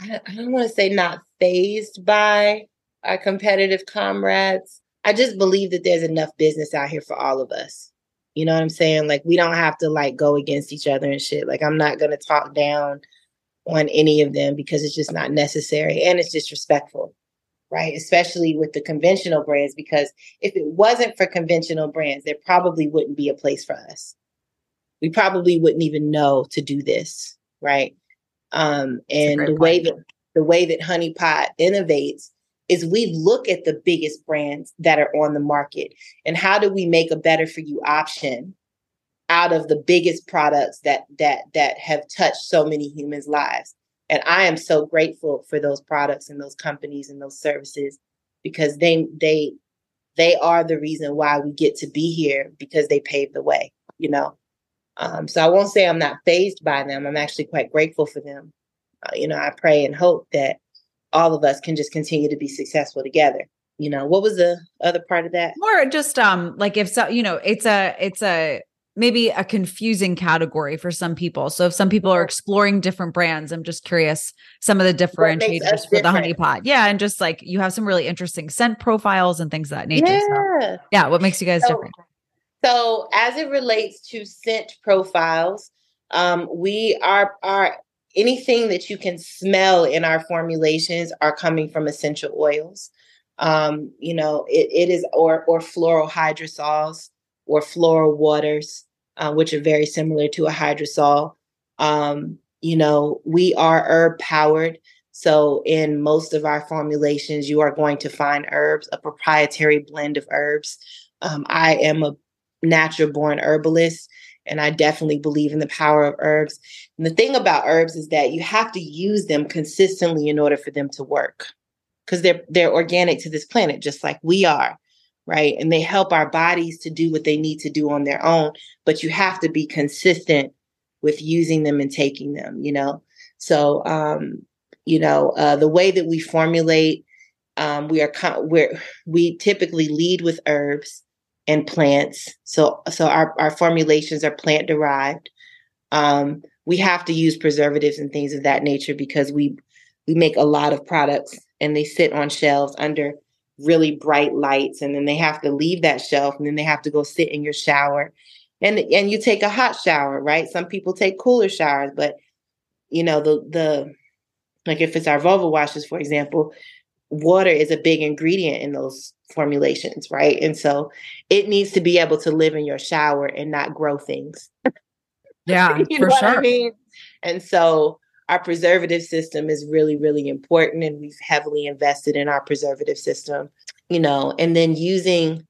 I, I don't want to say not phased by our competitive comrades. I just believe that there's enough business out here for all of us. You know what i'm saying? Like we don't have to like go against each other and shit. Like i'm not going to talk down on any of them because it's just not necessary and it's disrespectful, right? Especially with the conventional brands, because if it wasn't for conventional brands, there probably wouldn't be a place for us. we probably wouldn't even know to do this, right? Um, and the point. way that the way that Honey Pot innovates is we look at the biggest brands that are on the market and how do we make a better for you option out of the biggest products that that that have touched so many humans lives. And i am so grateful for those products and those companies and those services because they they they are the reason why we get to be here because they paved the way you know? Um, so i won't say i'm not phased by them. I'm actually quite grateful for them. Uh, you know i pray and hope that all of us can just continue to be successful together. You know what was the other part of that? More just um like if so you know it's a it's a maybe a confusing category for some people. So if some people are exploring different brands, I'm just curious some of the differentiators for the honey pot. Yeah. And just like you have some really interesting scent profiles and things of that nature. Yeah. So, yeah. What makes you guys so, different? So as it relates to scent profiles, um, we are are anything that you can smell in our formulations are coming from essential oils. Um, you know, it, it is or or floral hydrosols or floral waters, uh, which are very similar to a hydrosol. Um, you know, we are herb powered. So, in most of our formulations, you are going to find herbs, a proprietary blend of herbs. Um, I am a natural born herbalist, and I definitely believe in the power of herbs. And the thing about herbs is that you have to use them consistently in order for them to work because they're they're organic to this planet, just like we are right? And they help our bodies to do what they need to do on their own, but you have to be consistent with using them and taking them, you know? So, um, you know, uh, the way that we formulate, um, we are, we're, we typically lead with herbs and plants. So, so our, our formulations are plant derived. Um, we have to use preservatives and things of that nature because we, we make a lot of products and they sit on shelves under really bright lights and then they have to leave that shelf and then they have to go sit in your shower. And and you take a hot shower right? Some people take cooler showers but you know the the like if it's our vulva washes for example water is a big ingredient in those formulations right? And so it needs to be able to live in your shower and not grow things. Yeah for sure I mean? and so our preservative system is really, really important. And we've heavily invested in our preservative system, you know, and then using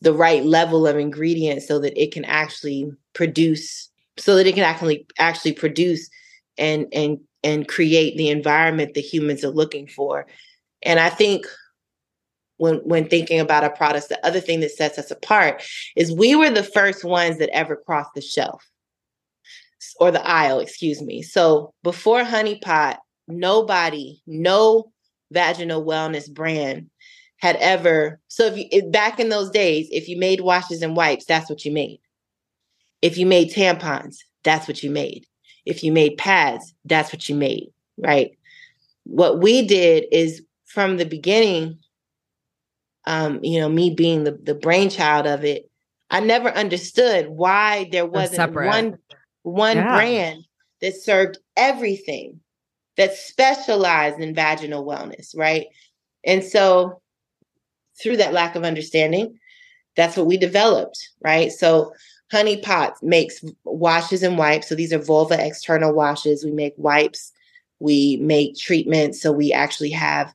the right level of ingredients so that it can actually produce, so that it can actually actually produce and and and create the environment that humans are looking for. And I think when when thinking about our products, the other thing that sets us apart is we were the first ones that ever crossed the shelf or the aisle, excuse me. So before Honey Pot, nobody, no vaginal wellness brand had ever. So if you back in those days, if you made washes and wipes, that's what you made. If you made tampons, that's what you made. If you made pads, that's what you made, right? What we did is from the beginning, um, you know, me being the, the brainchild of it, I never understood why there wasn't one one yeah. brand that served everything that specialized in vaginal wellness, right? And so through that lack of understanding, that's what we developed, right? So Honey Pot makes washes and wipes. So these are vulva external washes. We make wipes, we make treatments. So we actually have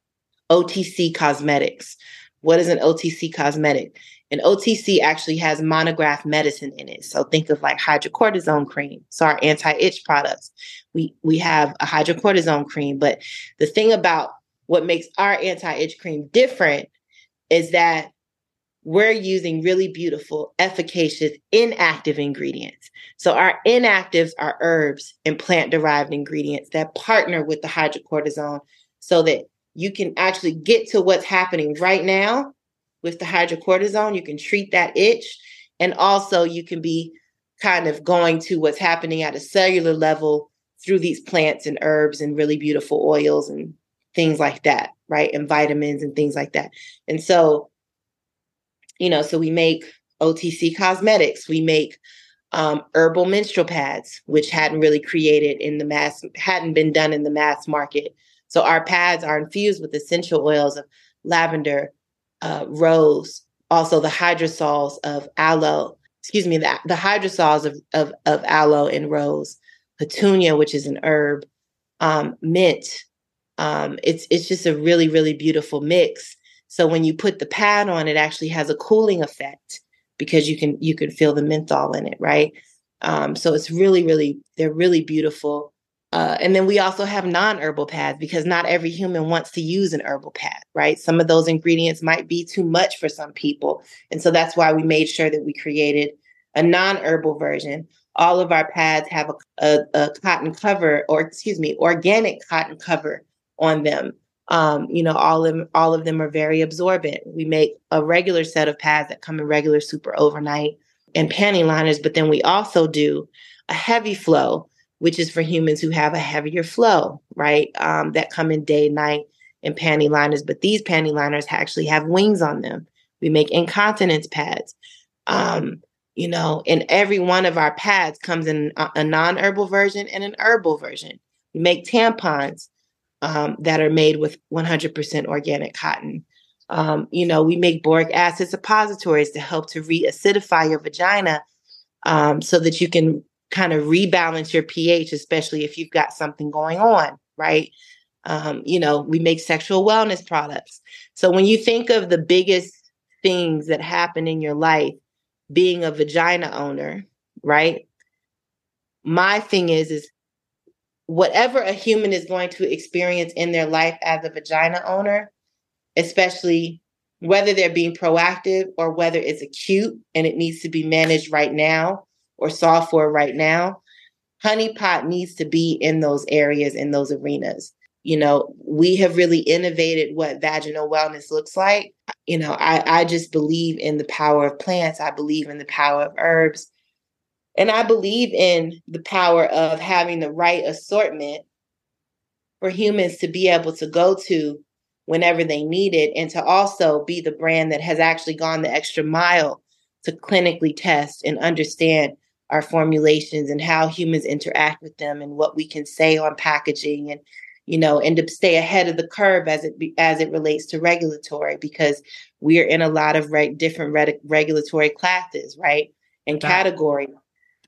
OTC cosmetics. What is an OTC cosmetic? And OTC actually has monograph medicine in it. So think of like hydrocortisone cream. So our anti-itch products. We we have a hydrocortisone cream, but the thing about what makes our anti-itch cream different is that we're using really beautiful, efficacious, inactive ingredients. So our inactives are herbs and plant-derived ingredients that partner with the hydrocortisone so that you can actually get to what's happening right now with the hydrocortisone. You can treat that itch. And also, you can be kind of going to what's happening at a cellular level through these plants and herbs and really beautiful oils and things like that, right? And vitamins and things like that. And so, you know, so we make OTC cosmetics, we make um, herbal menstrual pads, which hadn't really created in the mass, hadn't been done in the mass market. So our pads are infused with essential oils of lavender, uh, rose, also the hydrosols of aloe, excuse me, the, the hydrosols of, of, of aloe and rose, petunia, which is an herb, um, mint. Um, it's it's just a really really beautiful mix. So when you put the pad on, it actually has a cooling effect because you can you can feel the menthol in it, right? Um, so it's really really they're really beautiful. Uh, and then we also have non-herbal pads because not every human wants to use an herbal pad, right? Some of those ingredients might be too much for some people, and so that's why we made sure that we created a non-herbal version all of our pads have a, a, a cotton cover, or excuse me, organic cotton cover on them. Um, you know, all of all of them are very absorbent. We make a regular set of pads that come in regular super overnight and panty liners, but then we also do a heavy flow, which is for humans who have a heavier flow, right? Um, that come in day, night, and panty liners. But these panty liners actually have wings on them. We make incontinence pads. Um, you know, and every one of our pads comes in a, non herbal version and an herbal version. We make tampons um, that are made with 100% organic cotton. Um, you know, we make boric acid suppositories to help to re-acidify your vagina um, so that you can kind of rebalance your pH, especially if you've got something going on, right? Um, you know, we make sexual wellness products. So when you think of the biggest things that happen in your life, being a vagina owner, right? My thing is, is whatever a human is going to experience in their life as a vagina owner, especially whether they're being proactive or whether it's acute and it needs to be managed right now or for right now, Honey Pot needs to be in those areas, in those arenas. You know, we have really innovated what vaginal wellness looks like you know, I, I just believe in the power of plants. I believe in the power of herbs. And I believe in the power of having the right assortment for humans to be able to go to whenever they need it and to also be the brand that has actually gone the extra mile to clinically test and understand our formulations and how humans interact with them and what we can say on packaging and you know, and to stay ahead of the curve as it be, as it relates to regulatory, because we are in a lot of right different re- regulatory classes, right, and category,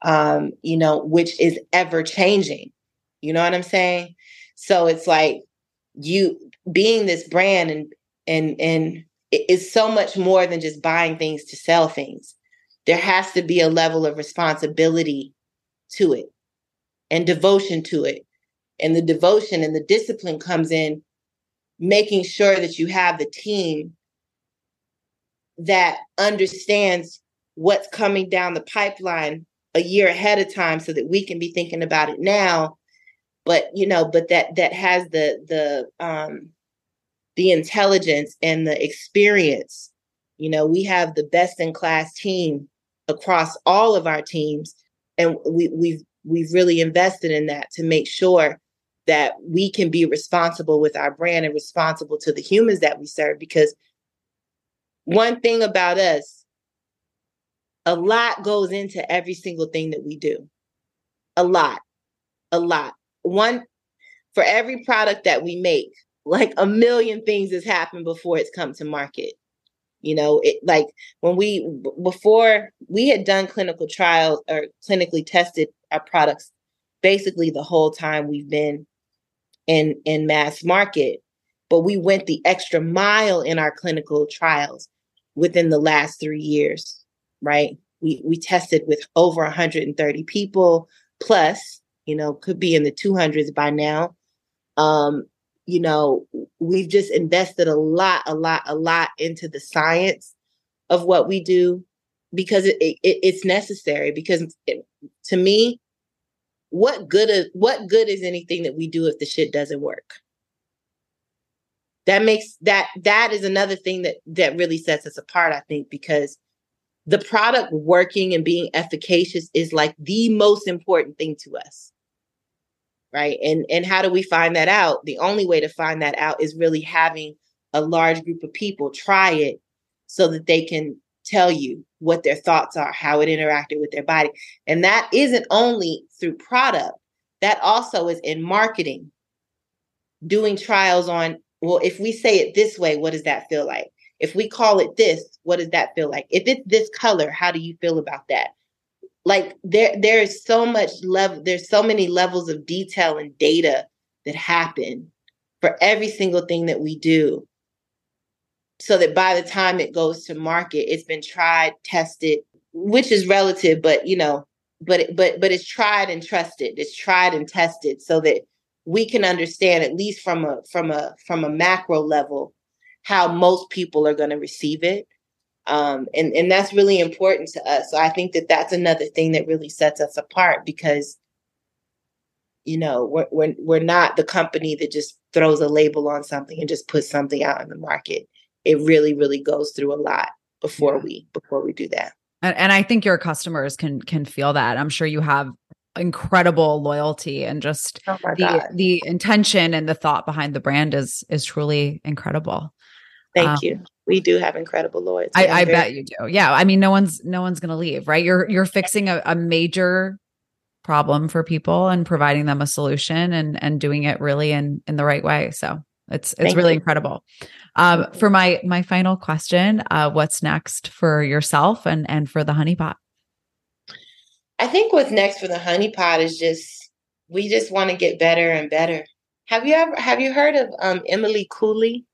um, you know, which is ever changing. You know what I'm saying? So it's like you being this brand and and and it's so much more than just buying things to sell things. There has to be a level of responsibility to it and devotion to it. And the devotion and the discipline comes in making sure that you have the team that understands what's coming down the pipeline a year ahead of time so that we can be thinking about it now. But you know but that that has the the um the intelligence and the experience. You know we have the best in class team across all of our teams and we we've we've really invested in that to make sure that we can be responsible with our brand and responsible to the humans that we serve. Because one thing about us, a lot goes into every single thing that we do. A lot, a lot. One, for every product that we make, like a million things has happened before it's come to market. You know, it like when we before we had done clinical trials or clinically tested our products basically the whole time we've been in in mass market but we went the extra mile in our clinical trials within the last 3 years right? We we tested with over 130 people plus you know could be in the 200s by now. Um you know we've just invested a lot a lot a lot into the science of what we do because it, it it's necessary because it, to me what good is what good is anything that we do if the shit doesn't work? That makes that that is another thing that that really sets us apart, I think, because the product working and being efficacious is like the most important thing to us right and and how do we find that out the only way to find that out is really having a large group of people try it so that they can tell you what their thoughts are, how it interacted with their body. And that isn't only through product, that also is in marketing, doing trials on, well, if we say it this way, what does that feel like? If we call it this, what does that feel like? If it's this color, how do you feel about that? Like there there is so much level there's so many levels of detail and data that happen for every single thing that we do. So that by the time it goes to market, it's been tried, tested, which is relative, but you know, but but but it's tried and trusted. It's tried and tested so that we can understand at least from a from a from a macro level how most people are going to receive it um, and and that's really important to us so i think that that's another thing that really sets us apart because you know we're, we're we're not the company that just throws a label on something and just puts something out in the market it really really goes through a lot before yeah. we before we do that and, and i think your customers can can feel that i'm sure you have incredible loyalty and just oh the God. the intention and the thought behind the brand is is truly incredible. Thank um, you. We do have incredible loyalty. I, I bet you do. Yeah. I mean, no one's no one's gonna leave, right? You're you're fixing a, a major problem for people and providing them a solution and and doing it really in in the right way. So it's it's Thank really you. incredible. Um, for my my final question, uh, what's next for yourself and and for the Honey Pot? I think what's next for the Honey Pot is just we just want to get better and better. Have you ever have you heard of um, Émile Coué?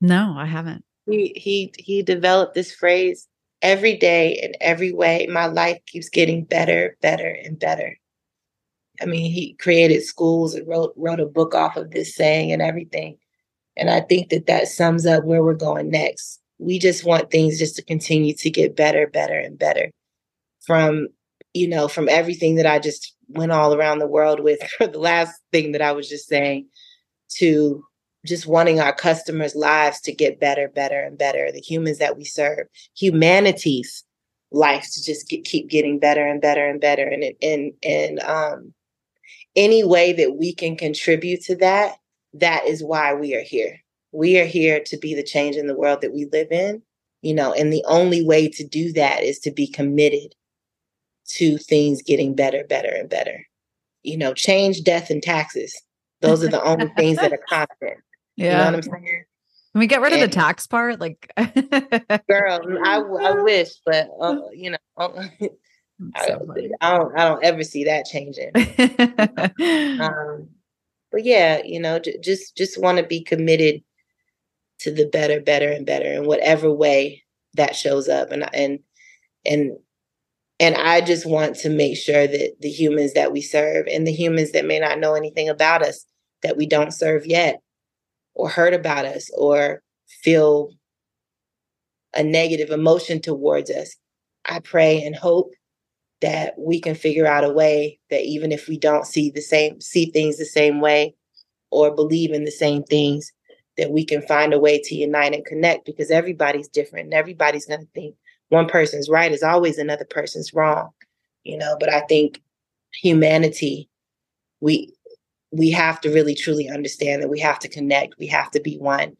No, I haven't. He he he developed this phrase every day in every way. My life keeps getting better, better, and better. I mean, he created schools and wrote wrote a book off of this saying and everything. And I think that that sums up where we're going next. We just want things just to continue to get better, better, and better. From you know, from everything that I just went all around the world with for the last thing that I was just saying to just wanting our customers' lives to get better, better, and better, the humans that we serve, humanity's life to just get, keep getting better and better and better. And, and, and, um, any way that we can contribute to that, that is why we are here. We are here to be the change in the world that we live in, you know, and the only way to do that is to be committed to things getting better, better, and better. You know, change, death, and taxes. Those are the only things that are constant. Yeah. You know what I'm saying? Can we get rid and, of the tax part? Like, girl, I, I wish, but uh, you know, uh, I, I, don't, I don't ever see that changing. um, but yeah, you know, j- just just want to be committed to the better, better, and better in whatever way that shows up, and and and and I just want to make sure that the humans that we serve and the humans that may not know anything about us, that we don't serve yet, or heard about us, or feel a negative emotion towards us, I pray and hope that we can figure out a way that even if we don't see the same, see things the same way, or believe in the same things, that we can find a way to unite and connect because everybody's different and everybody's going to think one person's right is always another person's wrong you know? But i think humanity we we have to really truly understand that we have to connect we have to be one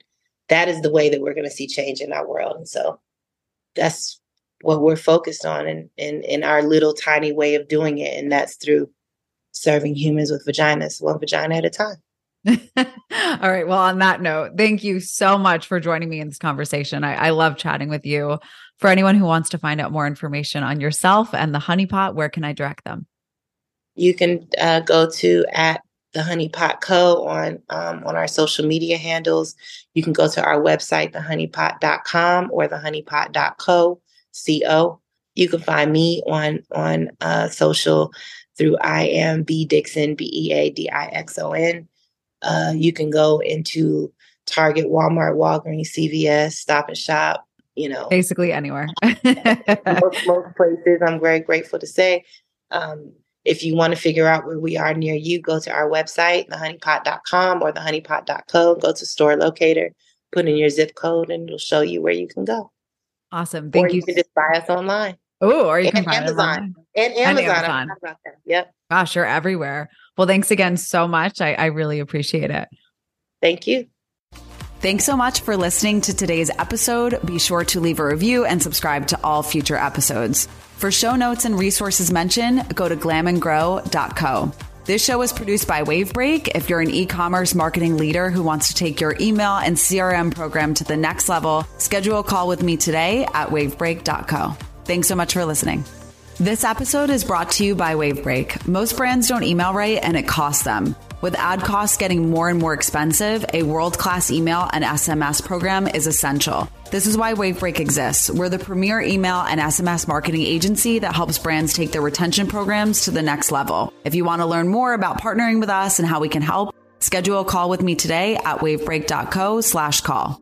that is the way that we're going to see change in our world and so that's what we're focused on in, in in our little tiny way of doing it and that's through serving humans with vaginas one vagina at a time all right. Well, on that note, thank you so much for joining me in this conversation. I, I love chatting with you. For anyone who wants to find out more information on yourself and the Honey Pot, where can I direct them? You can uh, go to at the honeypot co. on um, on our social media handles. You can go to our website thehoneypot.com or thehoneypot.co co you can find me on on uh, social through i am b dixon b-e-a-d-i-x-o-n uh, you can go into target walmart walgreens cvs stop and shop you know, basically anywhere. most, most, places, I'm very grateful to say. Um, if you want to figure out where we are near you, go to our website, thehoneypot.com or thehoneypot.co, go to store locator, put in your zip code, and it'll show you where you can go. Awesome. Thank or you. You can just buy us online. Oh, or you and can find Amazon. And Amazon. And Amazon. Yep. Gosh, you're everywhere. Well, thanks again so much. I, I really appreciate it. Thank you. Thanks so much for listening to today's episode. Be sure to leave a review and subscribe to all future episodes. For show notes and resources mentioned, go to glamandgrow.co. This show is produced by Wavebreak. If you're an e commerce marketing leader who wants to take your email and CRM program to the next level, schedule a call with me today at wavebreak.co. Thanks so much for listening. This episode is brought to you by Wavebreak. Most brands don't email right and it costs them. With ad costs getting more and more expensive, a world class email and SMS program is essential. This is why Wavebreak exists. We're the premier email and SMS marketing agency that helps brands take their retention programs to the next level. If you want to learn more about partnering with us and how we can help, schedule a call with me today at wavebreak.co slash call.